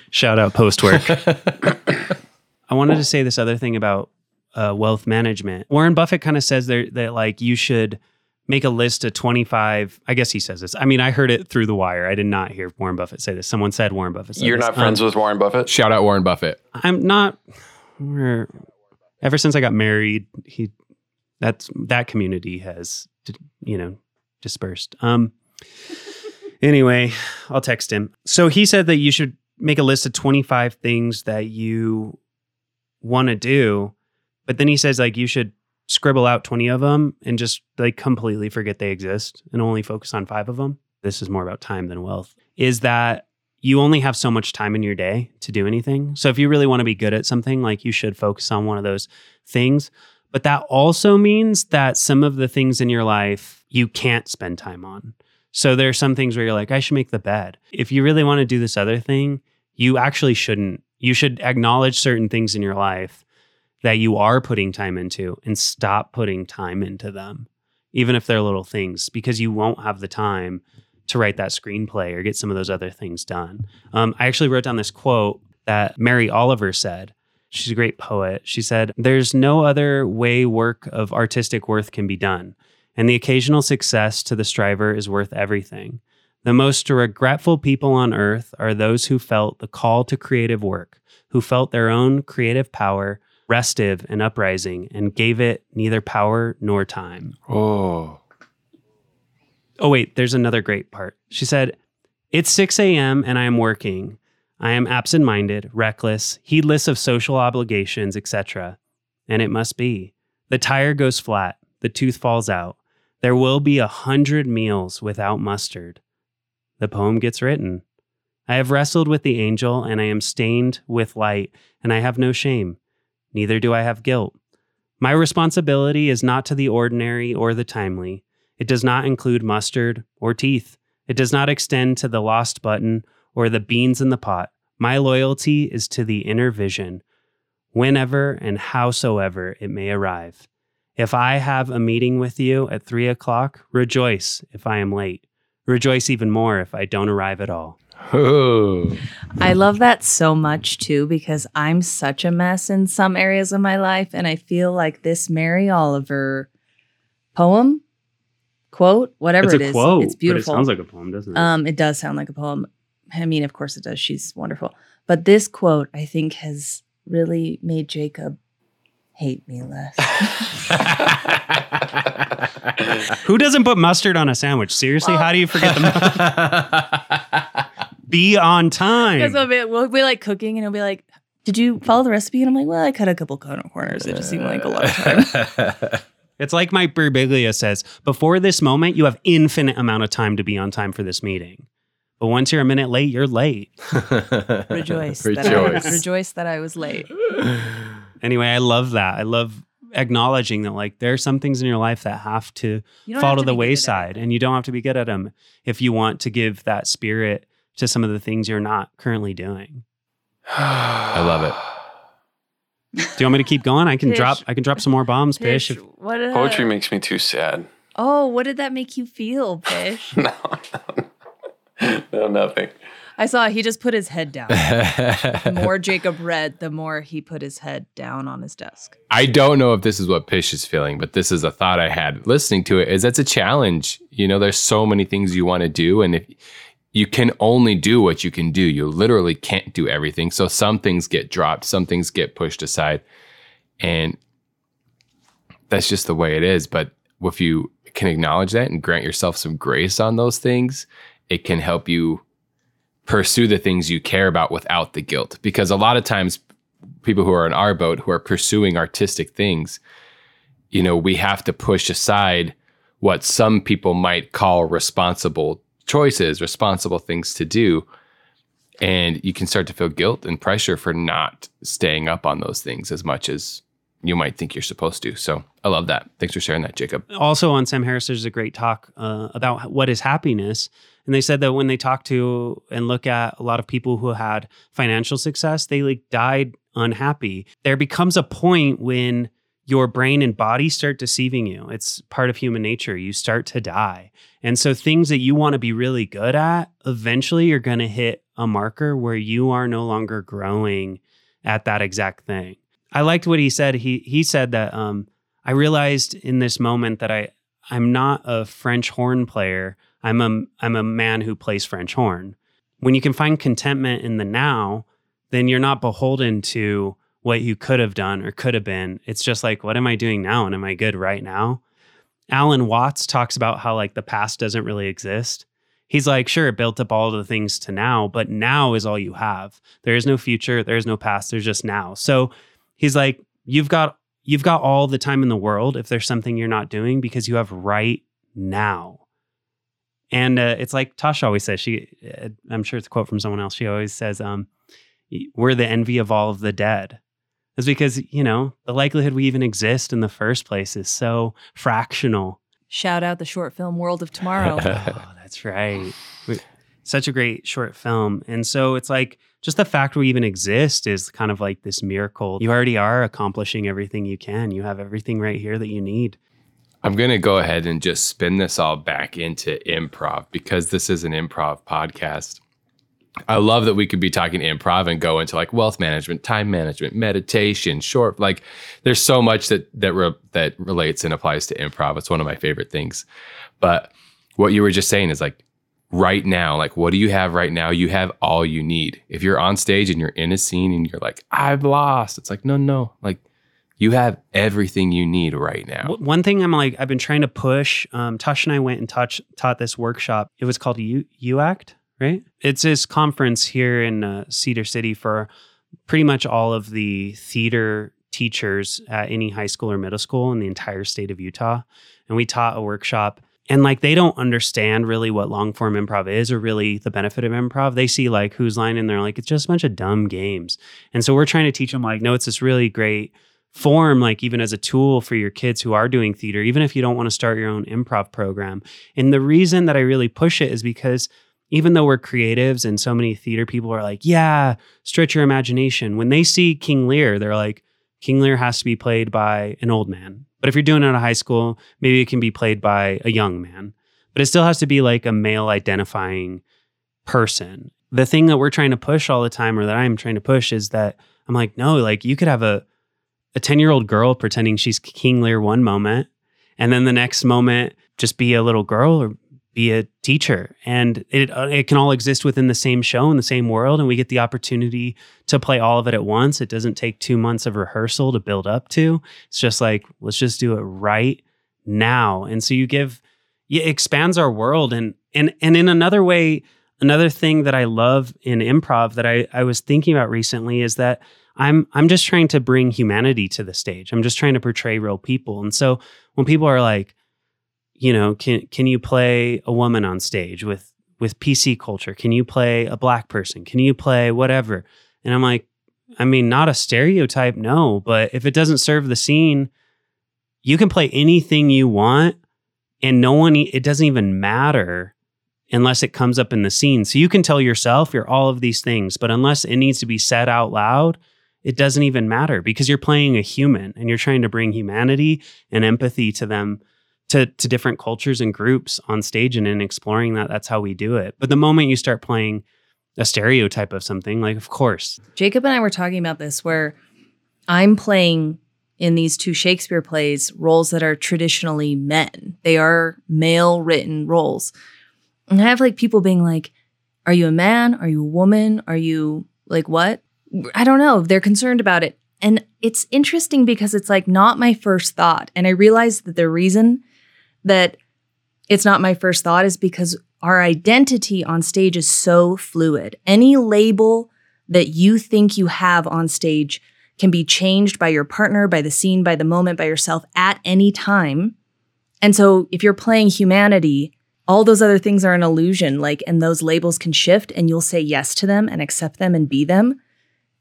<laughs> Shout out post work. I wanted to say this other thing about uh, wealth management. Warren Buffett kind of says there that like you should make a list of 25. I guess he says this. I mean, I heard it through the wire. I did not hear Warren Buffett say this. Someone said Warren Buffett said You're this. not friends Um, with Warren Buffett? Shout out Warren Buffett. I'm not. We're, ever since I got married, he that's that community has you know dispersed. Um. Anyway, I'll text him. So he said that you should make a list of 25 things that you want to do, but then he says like you should scribble out 20 of them and just like completely forget they exist and only focus on five of them. This is more about time than wealth. Is that you only have so much time in your day to do anything. So if you really want to be good at something, like you should focus on one of those things. But that also means that some of the things in your life you can't spend time on. So there are some things where you're like, I should make the bed. If you really want to do this other thing, you actually shouldn't. You should acknowledge certain things in your life that you are putting time into and stop putting time into them, even if they're little things, because you won't have the time to write that screenplay or get some of those other things done. Um, I actually wrote down this quote that Mary Oliver said. She's a great poet. She said, There's no other way work of artistic worth can be done, and the occasional success to the striver is worth everything. The most regretful people on earth are those who felt the call to creative work, who felt their own creative power restive and uprising, and gave it neither power nor time. Oh, Oh, wait, there's another great part. She said, It's 6 a.m. and I am working. I am absent minded, reckless, heedless of social obligations, etc. And it must be. The tire goes flat, the tooth falls out. There will be a hundred meals without mustard. The poem gets written. I have wrestled with the angel, and I am stained with light, and I have no shame. Neither do I have guilt. My responsibility is not to the ordinary or the timely. It does not include mustard or teeth. It does not extend to the lost button or the beans in the pot. My loyalty is to the inner vision, whenever and howsoever it may arrive. If I have a meeting with you at three o'clock, rejoice if I am late. Rejoice even more if I don't arrive at all. I love that so much too because I'm such a mess in some areas of my life. And I feel like this Mary Oliver poem, quote, whatever it's it a is, quote, it's beautiful. but it sounds like a poem, doesn't it? Um, it does sound like a poem. I mean, of course it does. She's wonderful. But this quote, I think, has really made Jacob hate me less. <laughs> <laughs> Who doesn't put mustard on a sandwich? Seriously, how do you forget the mustard? Be on time. Because of it, we'll be like cooking and he'll be like, Did you follow the recipe? And I'm like, Well, I cut a couple corners. It just seemed like a lot of time. <laughs> It's like Mike Birbiglia says, before this moment, you have infinite amount of time to be on time for this meeting. But once you're a minute late, you're late. <laughs> rejoice. That I, Rejoice. <laughs> rejoice that I was late. Anyway, I love that. I love acknowledging that like there are some things in your life that have to fall have to to the be good at wayside and you don't have to be good at them if you want to give that spirit to some of the things you're not currently doing. <sighs> I love it. Do you want me to keep going? I can Pish. drop I can drop some more bombs, Pish. Pish, what uh, Poetry makes me too sad. Oh, what did that make you feel, Pish? <laughs> No, no, no, nothing. I saw he just put his head down. The more <laughs> Jacob read, the more he put his head down on his desk. I don't know if this is what Pish is feeling, but this is a thought I had listening to it is that's a challenge. You know, there's so many things you want to do and if you can only do what you can do. You literally can't do everything. So some things get dropped, some things get pushed aside. And that's just the way it is, but if you can acknowledge that and grant yourself some grace on those things, it can help you pursue the things you care about without the guilt. Because a lot of times people who are in our boat who are pursuing artistic things, you know, we have to push aside what some people might call responsible choices, responsible things to do. And you can start to feel guilt and pressure for not staying up on those things as much as you might think you're supposed to. So I love that. Thanks for sharing that, Jacob. also on Sam Harris, there's a great talk uh, about what is happiness. And they said that when they talk to and look at a lot of people who had financial success, they like died unhappy. There becomes a point when your brain and body start deceiving you. It's part of human nature. You start to die. And so things that you want to be really good at, eventually you're going to hit a marker where you are no longer growing at that exact thing. I liked what he said. He he said that um I realized in this moment that I I'm not a French horn player. I'm a I'm a man who plays French horn. When you can find contentment in the now, then you're not beholden to what you could have done or could have been. It's just like what am I doing now and am I good right now? Alan Watts talks about how like the past doesn't really exist. He's like, sure, it built up all the things to now, but now is all you have. There is no future, there is no past, there's just now. So he's like, you've got you've got all the time in the world if there's something you're not doing because you have right now. And uh, it's like Tasha always says. She, uh, I'm sure it's a quote from someone else. She always says, um, "We're the envy of all of the dead." It's because you know the likelihood we even exist in the first place is so fractional. Shout out the short film World of Tomorrow. <laughs> <laughs> oh, that's right. We- Such a great short film. And so it's like just the fact we even exist is kind of like this miracle. You already are accomplishing everything you can. You have everything right here that you need. I'm going to go ahead and just spin this all back into improv because this is an improv podcast. I love that we could be talking improv and go into like wealth management, time management, meditation, short like there's so much that that re- that relates and applies to improv. It's one of my favorite things. But what you were just saying is like right now, like what do you have right now? You have all you need. If you're on stage and you're in a scene and you're like I've lost, it's like no no, like you have everything you need right now. One thing I'm like, I've been trying to push. Um, Tosh and I went and touch, taught this workshop. It was called U UACT, right? It's this conference here in uh, Cedar City for pretty much all of the theater teachers at any high school or middle school in the entire state of Utah. And we taught a workshop. And like they don't understand really what long form improv is or really the benefit of improv. They see like Whose Line and they're like, it's just a bunch of dumb games. And so we're trying to teach them like, no, it's this really great form like even as a tool for your kids who are doing theater even if you don't want to start your own improv program and the reason that i really push it is because even though we're creatives and so many theater people are like yeah stretch your imagination. When they see king lear they're like king lear has to be played by an old man. But if you're doing it at a high school maybe it can be played by a young man. But it still has to be like a male identifying person. The thing that we're trying to push all the time or that i'm trying to push is that i'm like no like you could have a a 10 year old girl pretending she's King Lear one moment, and then the next moment just be a little girl or be a teacher. And it, uh, it can all exist within the same show in the same world. And we get the opportunity to play all of it at once. It doesn't take two months of rehearsal to build up to. It's just like, let's just do it right now. And so you give, it expands our world. And, and, and in another way, another thing that I love in improv that I, I was thinking about recently is that I'm I'm just trying to bring humanity to the stage. I'm just trying to portray real people. And so when people are like, you know, can can you play a woman on stage with with PC culture? Can you play a black person? Can you play whatever? And I'm like, I mean, not a stereotype, no, but if it doesn't serve the scene, you can play anything you want and no one it doesn't even matter unless it comes up in the scene. So you can tell yourself you're all of these things, but unless it needs to be said out loud, it doesn't even matter because you're playing a human and you're trying to bring humanity and empathy to them to to different cultures and groups on stage and in exploring that that's how we do it. But the moment you start playing a stereotype of something, like of course. Jacob and I were talking about this where I'm playing in these two Shakespeare plays roles that are traditionally men. They are male written roles. And I have like people being like, Are you a man? Are you a woman? Are you like what? I don't know. They're concerned about it. And it's interesting because it's like not my first thought. And I realize that the reason that it's not my first thought is because our identity on stage is so fluid. Any label that you think you have on stage can be changed by your partner, by the scene, by the moment, by yourself at any time. And so if you're playing humanity, all those other things are an illusion, like, and those labels can shift and you'll say yes to them and accept them and be them.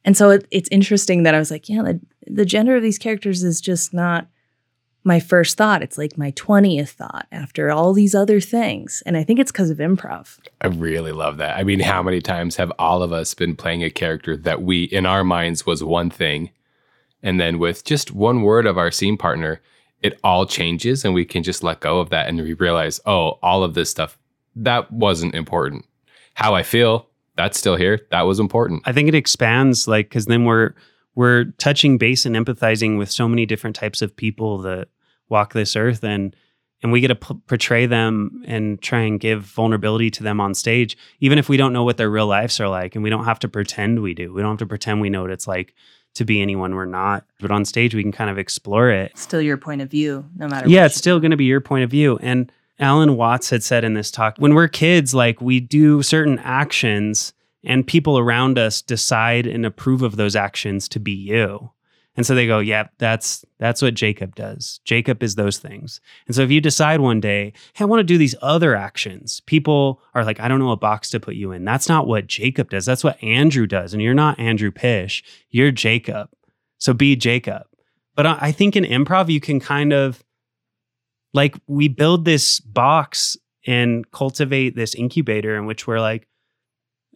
And so it, it's interesting that I was like, yeah, the, the gender of these characters is just not my first thought. It's like my 20th thought after all these other things. And I think it's because of improv. I really love that. I mean, how many times have all of us been playing a character that we, in our minds, was one thing? And then with just one word of our scene partner, it all changes and we can just let go of that and we realize, oh, all of this stuff, that wasn't important. How I feel, that's still here. That was important. I think it expands like cuz then we're we're touching base and empathizing with so many different types of people that walk this earth and and we get to p- portray them and try and give vulnerability to them on stage even if we don't know what their real lives are like and we don't have to pretend we do. We don't have to pretend we know what it's like to be anyone we're not. But on stage we can kind of explore it. Still your point of view, no matter yeah it's still going to be your point of view. And alan watts had said in this talk when we're kids like we do certain actions and people around us decide and approve of those actions to be you and so they go yeah that's that's what jacob does. Jacob is those things. And so if you decide one day hey i want to do these other actions people are like i don't know what box to put you in. That's not what jacob does. That's what andrew does. And you're not andrew pish. You're jacob. So be jacob. But I think in improv, you can kind of like we build this box and cultivate this incubator in which we're like,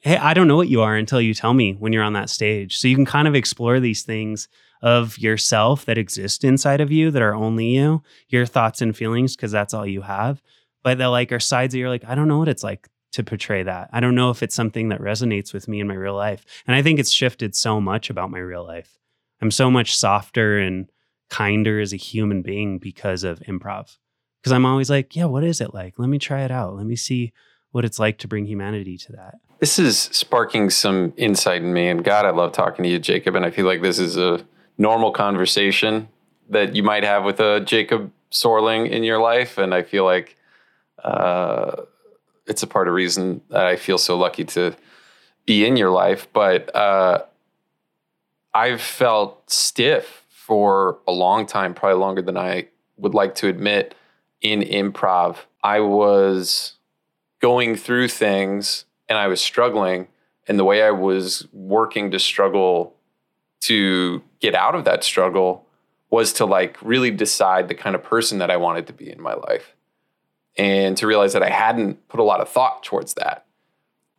hey, I don't know what you are until you tell me when you're on that stage. So you can kind of explore these things of yourself that exist inside of you that are only you, your thoughts and feelings, because that's all you have. But that like are sides that you're like, I don't know what it's like to portray that. I don't know if it's something that resonates with me in my real life. And I think it's shifted so much about my real life. I'm so much softer and kinder as a human being because of improv. Because I'm always like, yeah, what is it like? Let me try it out. Let me see what it's like to bring humanity to that. This is sparking some insight in me. And God, I love talking to you, Jacob. And I feel like this is a normal conversation that you might have with a Jacob Sorling in your life. And I feel like uh, it's a part of reason that I feel so lucky to be in your life. But uh, I've felt stiff for a long time, probably longer than I would like to admit in improv. I was going through things and I was struggling. And the way I was working to struggle to get out of that struggle was to like really decide the kind of person that I wanted to be in my life. And to realize that I hadn't put a lot of thought towards that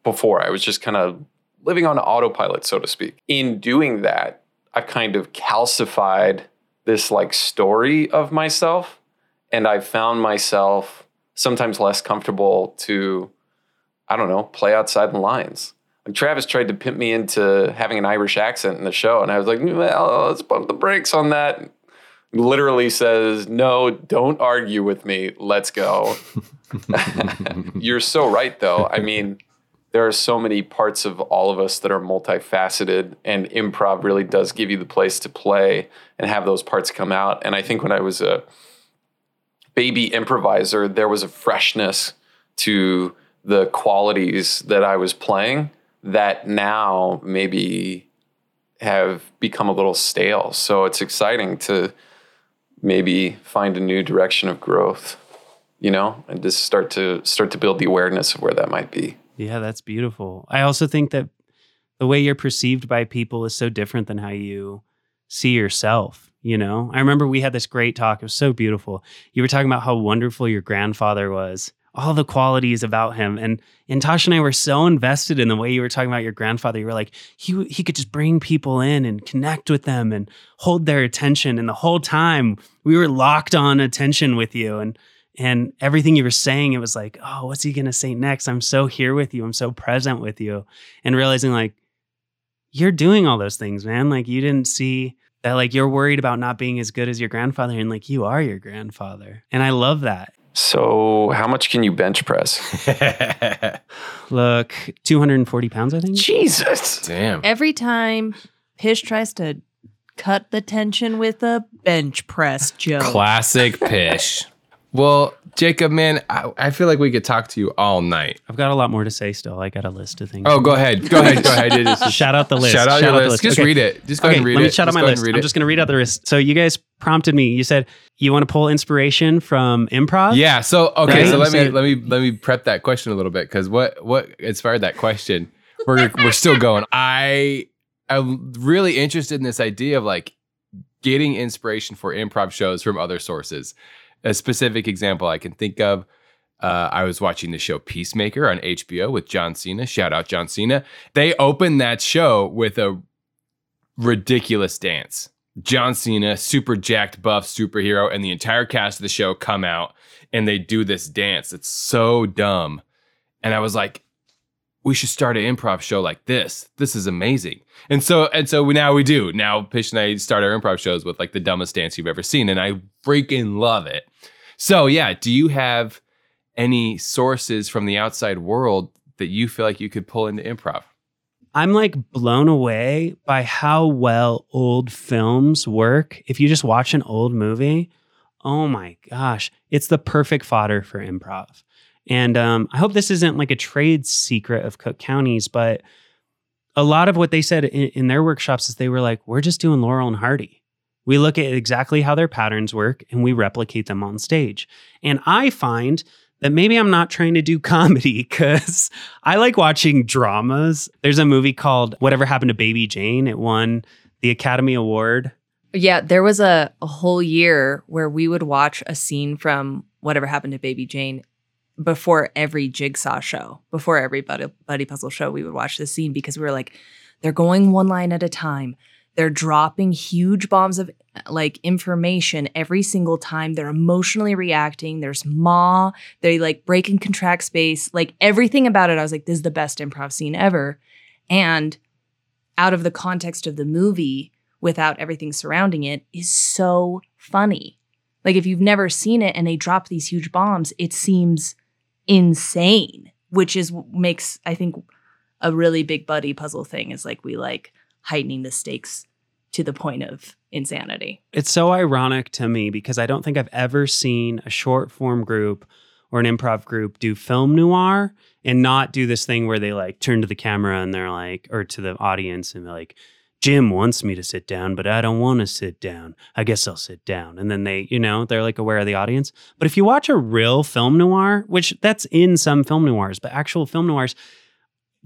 before. I was just kind of living on autopilot, so to speak. In doing that, I've kind of calcified this like story of myself. And I found myself sometimes less comfortable to, I don't know, play outside the lines. Like Travis tried to pimp me into having an Irish accent in the show. And I was like, well, let's pump the brakes on that. Literally says, no, don't argue with me. Let's go. <laughs> You're so right, though. I mean, there are so many parts of all of us that are multifaceted, and improv really does give you the place to play and have those parts come out. And I think when I was a baby improviser, there was a freshness to the qualities that I was playing that now maybe have become a little stale. So it's exciting to maybe find a new direction of growth, you know, and just start to start to build the awareness of where that might be. Yeah, that's beautiful. I also think that the way you're perceived by people is so different than how you see yourself. You know, I remember we had this great talk. It was so beautiful. You were talking about how wonderful your grandfather was, all the qualities about him. And and Tasha and I were so invested in the way you were talking about your grandfather. You were like, he he could just bring people in and connect with them and hold their attention. And the whole time we were locked on attention with you. And and everything you were saying, it was like, oh, what's he gonna say next? I'm so here with you. I'm so present with you. And realizing like, you're doing all those things, man. Like you didn't see that like you're worried about not being as good as your grandfather and like you are your grandfather. And I love that. So, how much can you bench press? <laughs> Look, 240 pounds, I think. Jesus. Damn. Every time Pish tries to cut the tension with a bench press joke. Classic Pish. Well, Jacob, man, I, I feel like we could talk to you all night. I've got a lot more to say still. I got a list of things. Oh, go ahead. Go ahead. Go ahead. <laughs> Just- Shout out the list. Shout out your the list. Just Okay. read it. Just go Okay, ahead and read let it. me shout out my list. I'm just going to read out the list. So you guys prompted me. You said you want to pull inspiration from improv. Yeah. So okay. Right? So let me let me let me prep that question a little bit because what what inspired that question? We're we're still going. I I'm really interested in this idea of like getting inspiration for improv shows from other sources. A specific example I can think of. Uh, I was watching the show Peacemaker on HBO with John Cena. Shout out John Cena. They opened that show with a ridiculous dance. John Cena, super jacked buff superhero, and the entire cast of the show come out and they do this dance. It's so dumb. And I was like, we should start an improv show like this. This is amazing. And so and so we, now we do. Now Pish and I start our improv shows with like the dumbest dance you've ever seen. And I freaking love it. So yeah, do you have any sources from the outside world that you feel like you could pull into improv? I'm like blown away by how well old films work. If you just watch an old movie, oh my gosh, it's the perfect fodder for improv. And um, I hope this isn't like a trade secret of Cook County's, but a lot of what they said in, in their workshops is they were like, we're just doing Laurel and Hardy. We look at exactly how their patterns work and we replicate them on stage. And I find that maybe I'm not trying to do <laughs> comedy because I like watching dramas. There's a movie called Whatever Happened to Baby Jane. It won the Academy Award. Yeah, there was a, a whole year where we would watch a scene from Whatever Happened to Baby Jane before every jigsaw show, before every buddy, buddy puzzle show. We would watch the scene because we were like, they're going one line at a time. They're dropping huge bombs of like information every single time. They're emotionally reacting. There's ma. They like break and contract space. Like everything about it, I was like, this is the best improv scene ever. And out of the context of the movie, without everything surrounding it, is so funny. Like if you've never seen it and they drop these huge bombs, it seems insane, which is makes I think a really big buddy puzzle thing is like we like heightening the stakes to the point of insanity. It's so ironic to me because I don't think I've ever seen a short form group or an improv group do film noir and not do this thing where they like turn to the camera and they're like, or to the audience and they're like, Jim wants me to sit down, but I don't want to sit down. I guess I'll sit down. And then they, you know, they're like aware of the audience. But if you watch a real film noir, which that's in some film noirs, but actual film noirs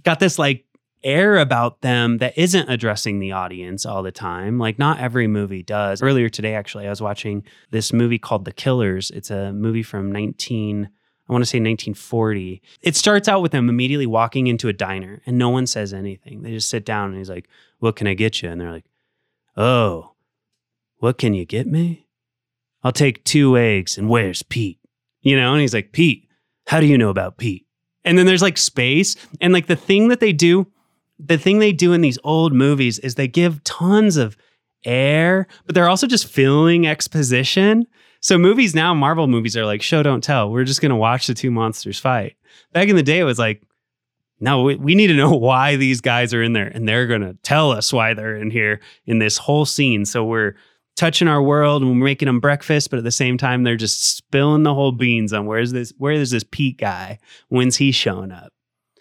got this like air about them that isn't addressing the audience all the time. Like not every movie does. Earlier today, actually, I was watching this movie called The Killers. It's a movie from 19, I want to say 1940. It starts out with them immediately walking into a diner and no one says anything. They just sit down and he's like, What can I get you? And they're like, Oh, what can you get me? I'll take two eggs and where's Pete? You know, and he's like, Pete, how do you know about Pete? And then there's like space. And like the thing that they do, the thing they do in these old movies is they give tons of air, but they're also just filling exposition. So movies now, Marvel movies are like show don't tell. We're just gonna watch the two monsters fight. Back in the day, it was like, no, we, we need to know <laughs> why these guys are in there, and they're gonna tell us why they're in here in this whole scene. So we're touching our world and we're making them breakfast, but at the same time, they're just spilling the whole beans on where's this where is this Pete guy? When's he showing up?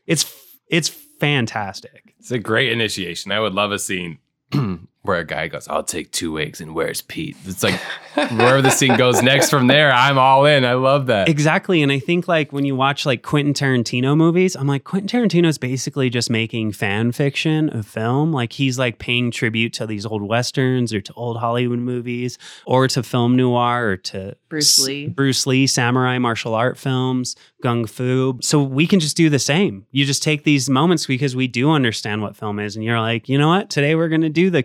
It's it's fantastic. It's a great initiation. I would love a scene <clears throat> where a guy goes, I'll take two eggs and where's Pete? It's like wherever the scene goes next from there, I'm all in. I love that. Exactly. And I think like when you watch like Quentin Tarantino movies, I'm like, Quentin Tarantino's basically just making fan fiction of film. Like he's like paying tribute to these old westerns or to old Hollywood movies or to film noir or to Bruce s- Lee. Bruce Lee, samurai martial art films, gung fu. So we can just do the same. You just take these moments because we do understand what film is. And you're like, you know what? Today we're going to do the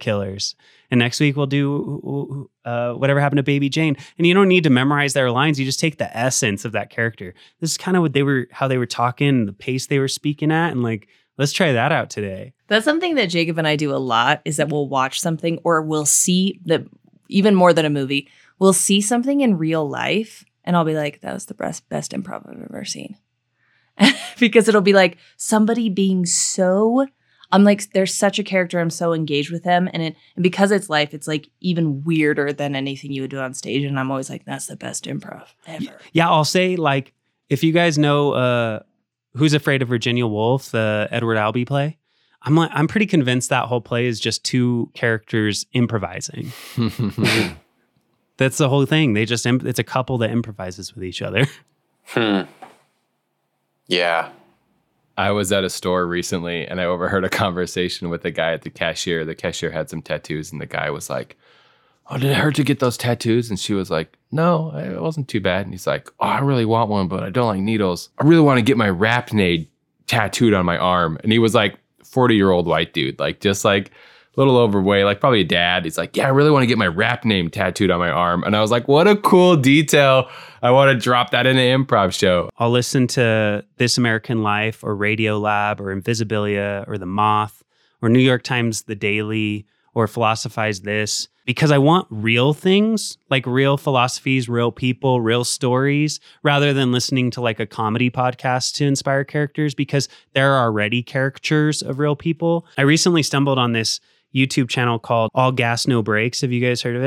And next week we'll do uh, whatever happened to Baby Jane. And you don't need to memorize their lines. You just take the essence of that character. This is kind of what they were, how they were talking, the pace they were speaking at, and like, let's try that out today. That's something that Jacob and I do a lot is that we'll watch something or we'll see that even more than a movie, we'll see something in real life and I'll be like, that was the best best improv I've ever seen. <laughs> because it'll be like somebody being so I'm like, there's such a character. I'm so engaged with him, And it and because it's life, it's like even weirder than anything you would do on stage. And I'm always like, that's the best improv ever. Yeah, I'll say like if you guys know uh Who's Afraid of Virginia Woolf, the Edward Albee play, I'm like I'm pretty convinced that whole play is just two characters improvising. <laughs> That's the whole thing. They just imp- it's a couple that improvises with each other. Hmm. Yeah. I was at a store recently and I overheard a conversation with a guy at the cashier. The cashier had some tattoos, and the guy was like, Oh, did it hurt to get those tattoos? And she was like, No, it wasn't too bad. And he's like, Oh, I really want one, but I don't like needles. I really want to get my Rapnade tattooed on my arm. And he was like, 40 year old white dude, like just like a little overweight, like probably a dad. He's like, Yeah, I really want to get my rap name tattooed on my arm. And I was like, What a cool detail. I want to drop that in an improv show. I'll listen to This American Life or Radiolab or Invisibilia or The Moth or New York Times The Daily or Philosophize This because I want real things, like real philosophies, real people, real stories, rather than listening to like a comedy podcast to inspire characters because there are already caricatures of real people. I recently stumbled on this YouTube channel called All Gas No Brakes. Have you guys heard of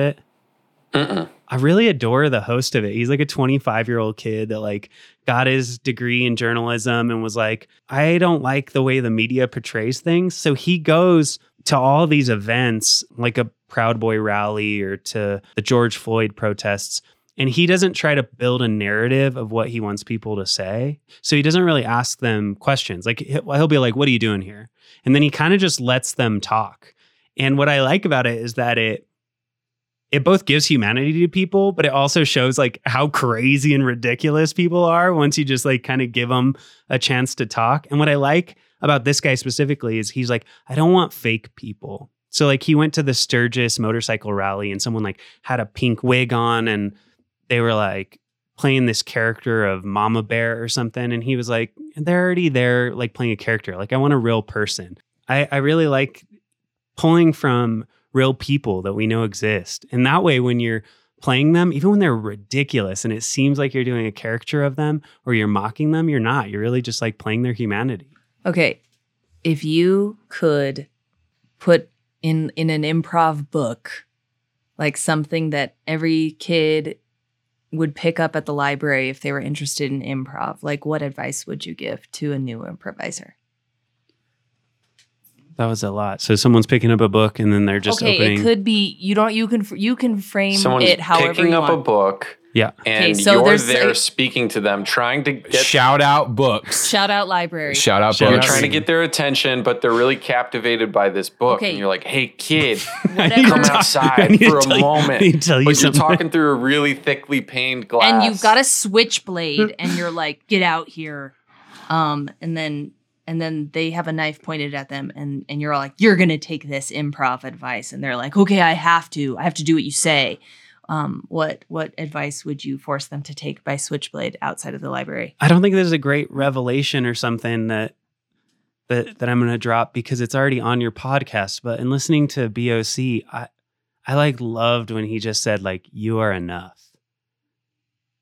it? I really adore the host of it. He's like a 25 year old kid that like got his degree in journalism and was like, I don't like the way the media portrays things. So he goes to all these events, like a Proud Boy rally or to the George Floyd protests. And he doesn't try to build a narrative of what he wants people to say. So he doesn't really ask them questions. Like he'll be like, What are you doing here? And then he kind of just lets them talk. And what I like about it is that it it both gives humanity to people, but it also shows like how crazy and ridiculous people are once you just like kind of give them a chance to talk. And what I like about this guy specifically is he's like, I don't want fake people. So like he went to the Sturgis motorcycle rally and someone like had a pink wig on and they were like playing this character of Mama Bear or something. And he was like, they're already there like playing a character. Like I want a real person. I, I really like pulling from real people that we know exist. And that way, when you're playing them, even when they're ridiculous and it seems like you're doing a caricature of them or you're mocking them, you're not. You're really just like playing their humanity. Okay. If you could put in in an improv book like something that every kid would pick up at the library if they were interested in improv, like what advice would you give to a new improviser? That was a lot. So someone's picking up a book and then they're just okay, opening. it could be you don't you can you can frame Someone's it however you're picking you up a book yeah. and Okay, so you're there's there a- speaking to them, trying to get Shout out books. Shout out library. Shout out Shout you're books. out. trying to get their attention, but they're really captivated by this book. Okay. And you're like, hey, kid, <laughs> I need to come talk- outside for a tell moment. need tell you but you're talking through a really thickly paned glass. and you've got a switchblade and you're like get out here um and then and then they have a knife pointed at them and and you're all like you're gonna take this improv advice and they're like okay i have to i have to do what you say um what what advice would you force them to take by switchblade outside of the library I don't think there's a great revelation or something that that that I'm to drop because it's already on your podcast. But in listening to BOC, I I like loved when he just said like you are enough.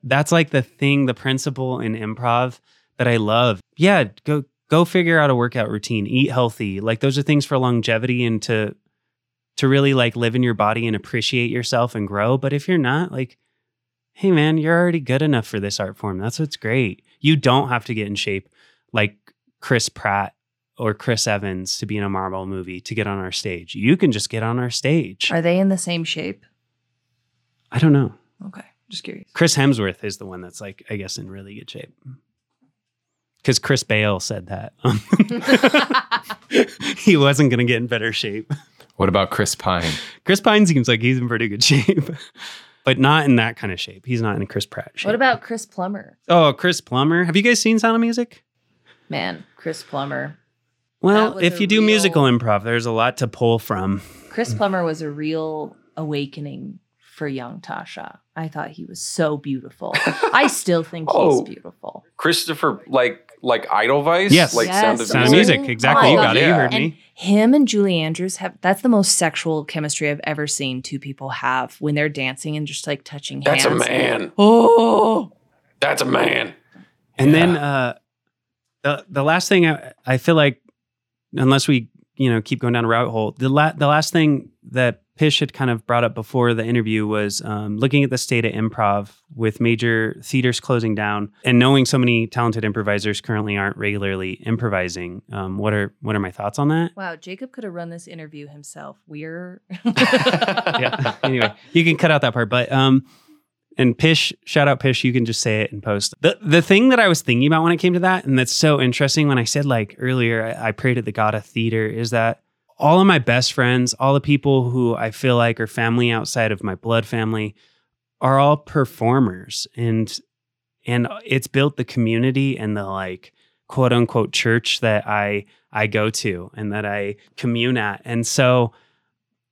That's like the thing, the principle in improv that I love. Yeah, go go figure out a workout routine, eat healthy. Like those are things for longevity and to to really like live in your body and appreciate yourself and grow. But if you're not, like hey man, you're already good enough for this art form. That's what's great. You don't have to get in shape like Chris Pratt or Chris Evans to be in a Marvel movie to get on our stage. You can just get on our stage. Are they in the same shape? I don't know. Okay, just curious. Chris Hemsworth is the one that's like, I guess, in really good shape. Because Chris Bale said that <laughs> he wasn't going to get in better shape. What about Chris Pine? Chris Pine seems like he's in pretty good shape, but not in that kind of shape. He's not in a Chris Pratt shape. What about Chris Plummer? oh Chris Plummer? Have you guys seen Sound of Music? Man, Chris Plummer. Well, if a you do real- musical improv, there's a lot to pull from. Chris Plummer was a real awakening for young Tasha. I thought he was so beautiful. I still think Oh. he's beautiful. Christopher, like like Edelweiss, Yes. like Yes. Sound of Sound of Music. Music, exactly. you Oh, got it. You heard And me. him and Julie Andrews have that's the most sexual chemistry I've ever seen two people have when they're dancing and just like touching hands. That's a man. Oh, That's a man. And then uh, the the last thing I, I feel like, unless we you know keep going down a rabbit hole, the la- the last thing that Pish had kind of brought up before the interview was um, looking at the state of improv with major theaters closing down and knowing so many talented improvisers currently aren't regularly improvising. Um, what are what are my thoughts on that? wow! Jacob could have run this interview himself. We're <laughs> yeah. <laughs> anyway, you can cut out that part, but um, and Pish, shout out Pish. You can just say it in post. The the thing that I was thinking about when it came to that, and that's so interesting when I said like earlier, I, I prayed at the God of Theater, is that all of my best friends, all the people who I feel like are family outside of my blood family, are all performers, and and it's built the community and the like quote unquote church that I I go to and that I commune at, and so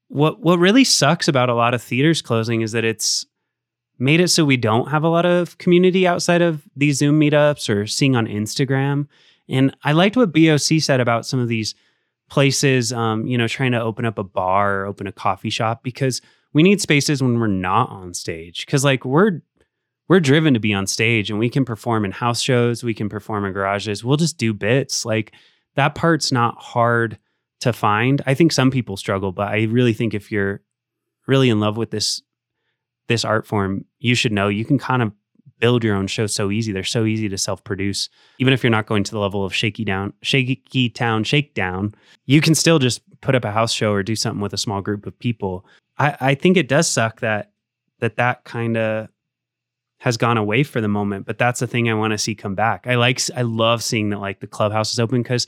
what what really sucks about a lot of theaters closing is that it's made it so we don't have a lot of community outside of these Zoom meetups or seeing on Instagram. And I liked what BOC said about some of these places, um, you know, trying to open up a bar or open a coffee shop because we need spaces when we're not on stage. Because like we're we're driven to be on stage and we can perform in house shows, we can perform in garages. We'll just do bits. Like that part's not hard to find. I think some people struggle, but I really think if you're really in love with this this art form, you should know you can kind of build your own show so easy. They're so easy to self-produce. Even if you're not going to the level of shaky down, shaky town shakedown, you can still just put up a house show or do something with a small group of people. I, I think it does suck that that that kind of has gone away for the moment, but that's the thing I want to see come back. I like I love seeing that like the clubhouse is open because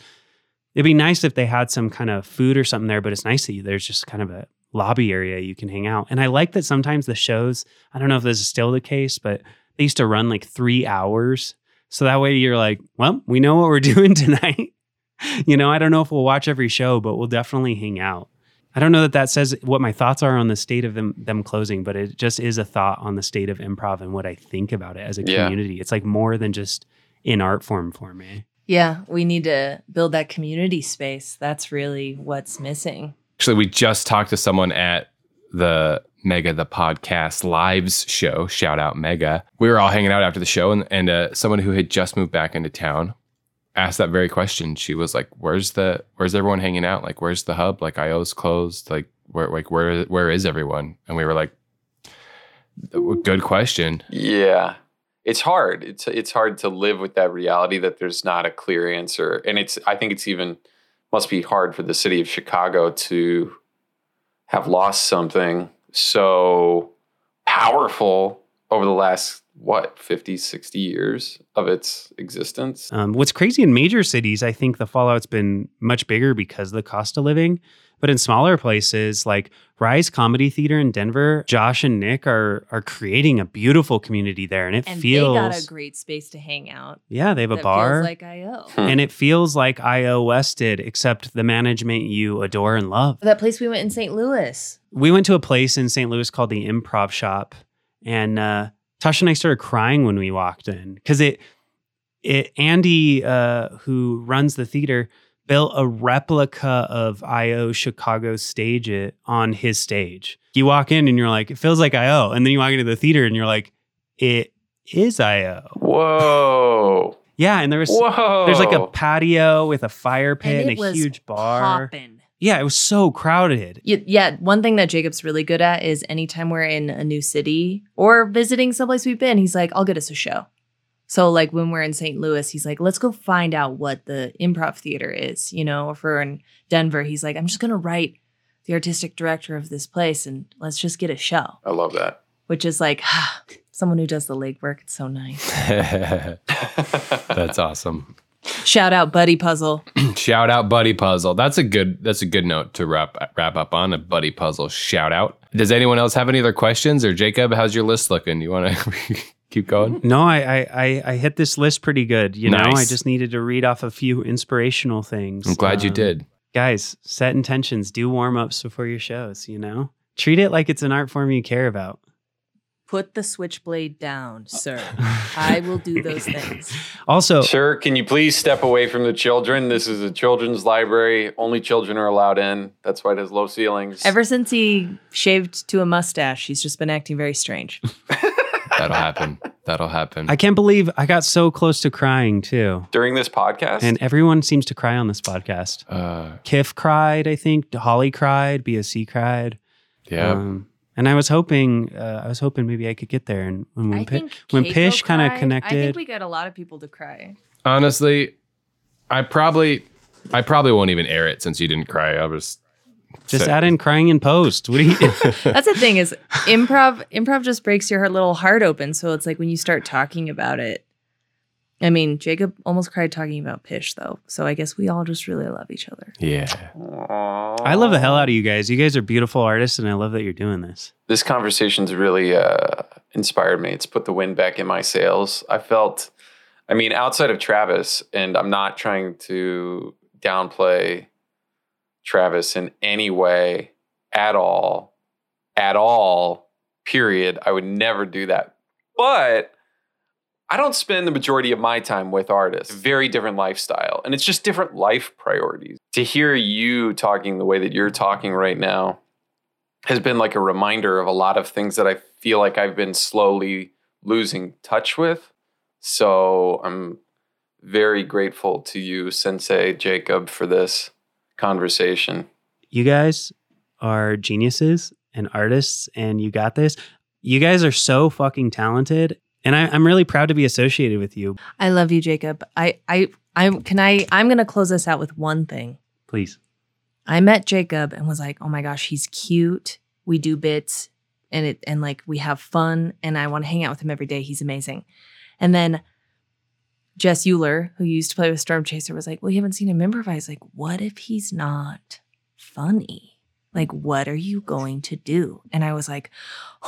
it'd be nice if they had some kind of food or something there, but it's nice that you, there's just kind of a lobby area you can hang out. And I like that sometimes the shows, I don't know if this is still the case, but they used to run like three hours. So that way you're like, well, we know what we're <laughs> doing tonight. <laughs> you know, I don't know if we'll watch every show, but we'll definitely hang out. I don't know that that says what my thoughts are on the state of them them closing, but it just is a thought on the state of improv and what I think about it as a Yeah. community. It's like more than just in art form for me. yeah. We need to build that community space. That's really what's missing. Actually, we just talked to someone at the Mega the Podcast Lives show. Shout out Mega. We were all hanging out after the show, and, and uh, someone who had just moved back into town asked that very question. She was like, "Where's the Where's everyone hanging out? Like, where's the hub? Like, IO's closed. Like, where like where where is everyone?" And we were like, "Good question." Yeah. It's hard. It's it's hard to live with that reality that there's not a clear answer. And it's I think it's even must be hard for the city of Chicago to have lost something so powerful over the last what 50 60 years of its existence. Um, what's crazy in major cities, I think the fallout's been much bigger because of the cost of living. But in smaller places like Rise Comedy Theater in Denver, Josh and Nick are are creating a beautiful community there, and it And feels they got a great space to hang out. yeah they have a bar, feels like IO. and it feels like IO West did, except the management you adore and love. That place we went in St. Louis. we went to a place in St. Louis called the Improv Shop, and uh, Tasha and I started crying when we walked in because it, it Andy, uh, who runs the theater, built a replica of IO Chicago stage it on his stage. You walk in and you're like, it feels like IO, and then you walk into the theater and you're like, it is IO. Whoa. <laughs> Yeah, and there was Whoa. there's like a patio with a fire pit and, it a was huge bar. Poppin'. Yeah, it was so crowded. Y- Yeah, one thing that Jacob's really good at is anytime we're in a new city or visiting someplace we've been, he's like, I'll get us a show. So like when we're in St. Louis, he's like, let's go find out what the improv theater is, you know, if we're in Denver, he's like, I'm just gonna write the artistic director of this place and let's just get a show. I love that. Which is like <sighs> someone who does the legwork. It's so nice. <laughs> That's awesome. Shout out Buddy Puzzle. <clears throat> Shout out Buddy Puzzle. That's a good that's a good note to wrap wrap up on a Buddy Puzzle shout out. Does anyone else have any other questions or Jacob, how's your list looking? You want to <laughs> <laughs> keep going? No, I, I I I hit this list pretty good. You know, I just needed to read off a few inspirational things. I'm glad you Um, did. Guys, set intentions, do warm ups before your shows, you know? Treat it like it's an art form you care about. Put the switchblade down, sir. I will do those things. <laughs> Also, Sir, can you please step away from the children? This is a children's library. Only children are allowed in. That's why it has low ceilings. Ever since he shaved to a mustache, he's just been acting very strange. <laughs> That'll happen. That'll happen. I can't believe I got so close to crying too. During this podcast? And everyone seems to cry on this podcast. uh, Kiff cried, I think. Holly cried. BOC cried. yeah. Um, and I was hoping, uh, I was hoping maybe I could get there. And when when, I Pi- when Pish kind of connected, I think we got a lot of people to cry. Honestly, I probably I probably won't even air it since you didn't cry. I'll just just say- add in crying in post. What do you? <laughs> <laughs> That's the thing is improv improv just breaks your little heart open. So it's like when you start talking about it. I mean, Jacob almost cried talking about Pish though. So I guess we all just really love each other. Yeah. I love the hell out of you guys. You guys are beautiful artists, and I love that you're doing this. this conversation's really uh, inspired me. It's put the wind back in my sails. I felt, I mean, outside of Travis, and I'm not trying to downplay Travis in any way at all, at all, period. I would never do that. But I don't spend the majority of my time with artists. Very different lifestyle. And it's just different life priorities. To hear you talking the way that you're talking right now, has been like a reminder of a lot of things that I feel like I've been slowly losing touch with. So I'm very grateful to you, Sensei Jacob, for this conversation. You guys are geniuses and artists, and you got this. You guys are so fucking talented, and I, I'm really proud to be associated with you. I love you, Jacob. I I I can I I'm gonna close this out with one thing. Please. I met Jacob and was like, oh my gosh, he's cute. We do bits and it and like we have fun and I want to hang out with him every day. He's amazing. And then Jess Euler, who used to play with Stormchaser, was like, Well, you haven't seen him improvise. Like, what if he's not funny? Like, what are you going to do? And I was like,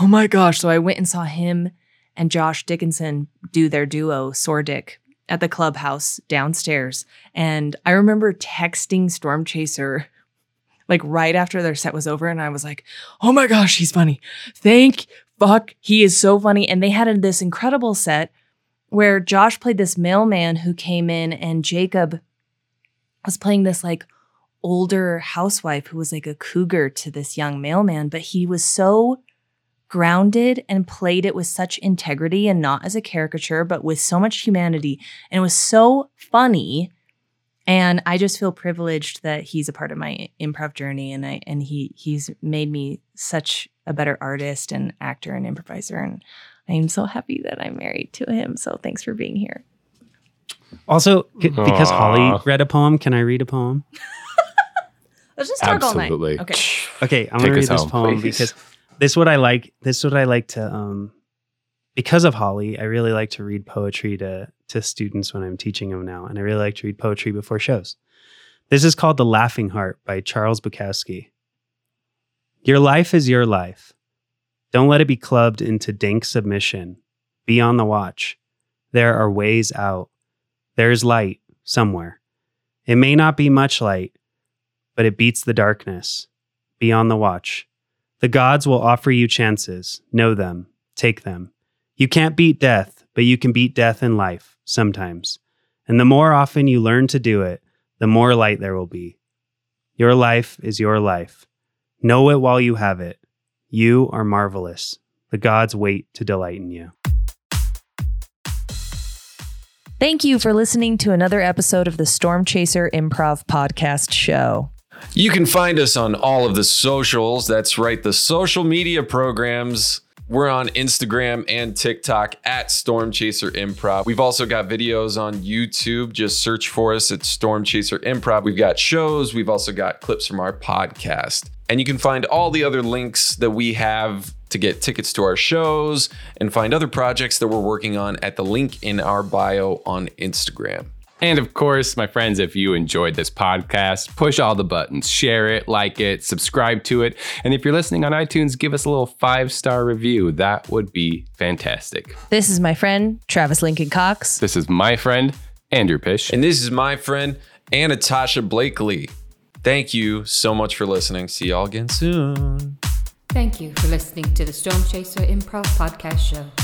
Oh my gosh. So I went and saw him and Josh Dickinson do their duo, Sordick, at the clubhouse downstairs. And I remember texting Stormchaser like right after their set was over. And I was like, oh my gosh, he's funny. Thank fuck. He is so funny. And they had this incredible set where Josh played this mailman who came in and Jacob was playing this like older housewife who was like a cougar to this young mailman. But he was so grounded and played it with such integrity and not as a caricature, but with so much humanity. And it was so funny. And I just feel privileged that he's a part of my improv journey and I and he he's made me such a better artist and actor and improviser. And I'm so happy that I'm married to him. So thanks for being here. Also, c- because Holly read a poem, can I read a poem? <laughs> Let's just talk Absolutely. all night. Okay. Okay, I'm Take gonna read us this home, poem please. because this is what I like. This is what I like to um because of Holly, I really like to read poetry to to students when I'm teaching them now, and I really like to read poetry before shows. This is called The Laughing Heart by Charles Bukowski. Your life is your life. Don't let it be clubbed into dank submission. Be on the watch. There are ways out. There's light somewhere. It may not be much light, but it beats the darkness. Be on the watch. The gods will offer you chances. Know them. Take them. You can't beat death, but you can beat death in life sometimes. And the more often you learn to do it, the more light there will be. Your life is your life. Know it while you have it. You are marvelous. The gods wait to delight in you. Thank you for listening to another episode of the Stormchaser Improv Podcast Show. You can find us on all of the socials. That's right, the social media programs. We're on Instagram and TikTok at Stormchaser Improv. We've also got videos on YouTube. Just search for us at Stormchaser Improv. We've got shows. We've also got clips from our podcast. And you can find all the other links that we have to get tickets to our shows and find other projects that we're working on at the link in our bio on Instagram. And of course, my friends, if you enjoyed this podcast, push all the buttons, share it, like it, subscribe to it. And if you're listening on iTunes, give us a little five star review. That would be fantastic. This is my friend, Travis Lincoln Cox. This is my friend, Andrew Pish. And this is my friend, Anatasha Blakely. Thank you so much for listening. See y'all again soon. Thank you for listening to the Stormchaser Improv Podcast Show.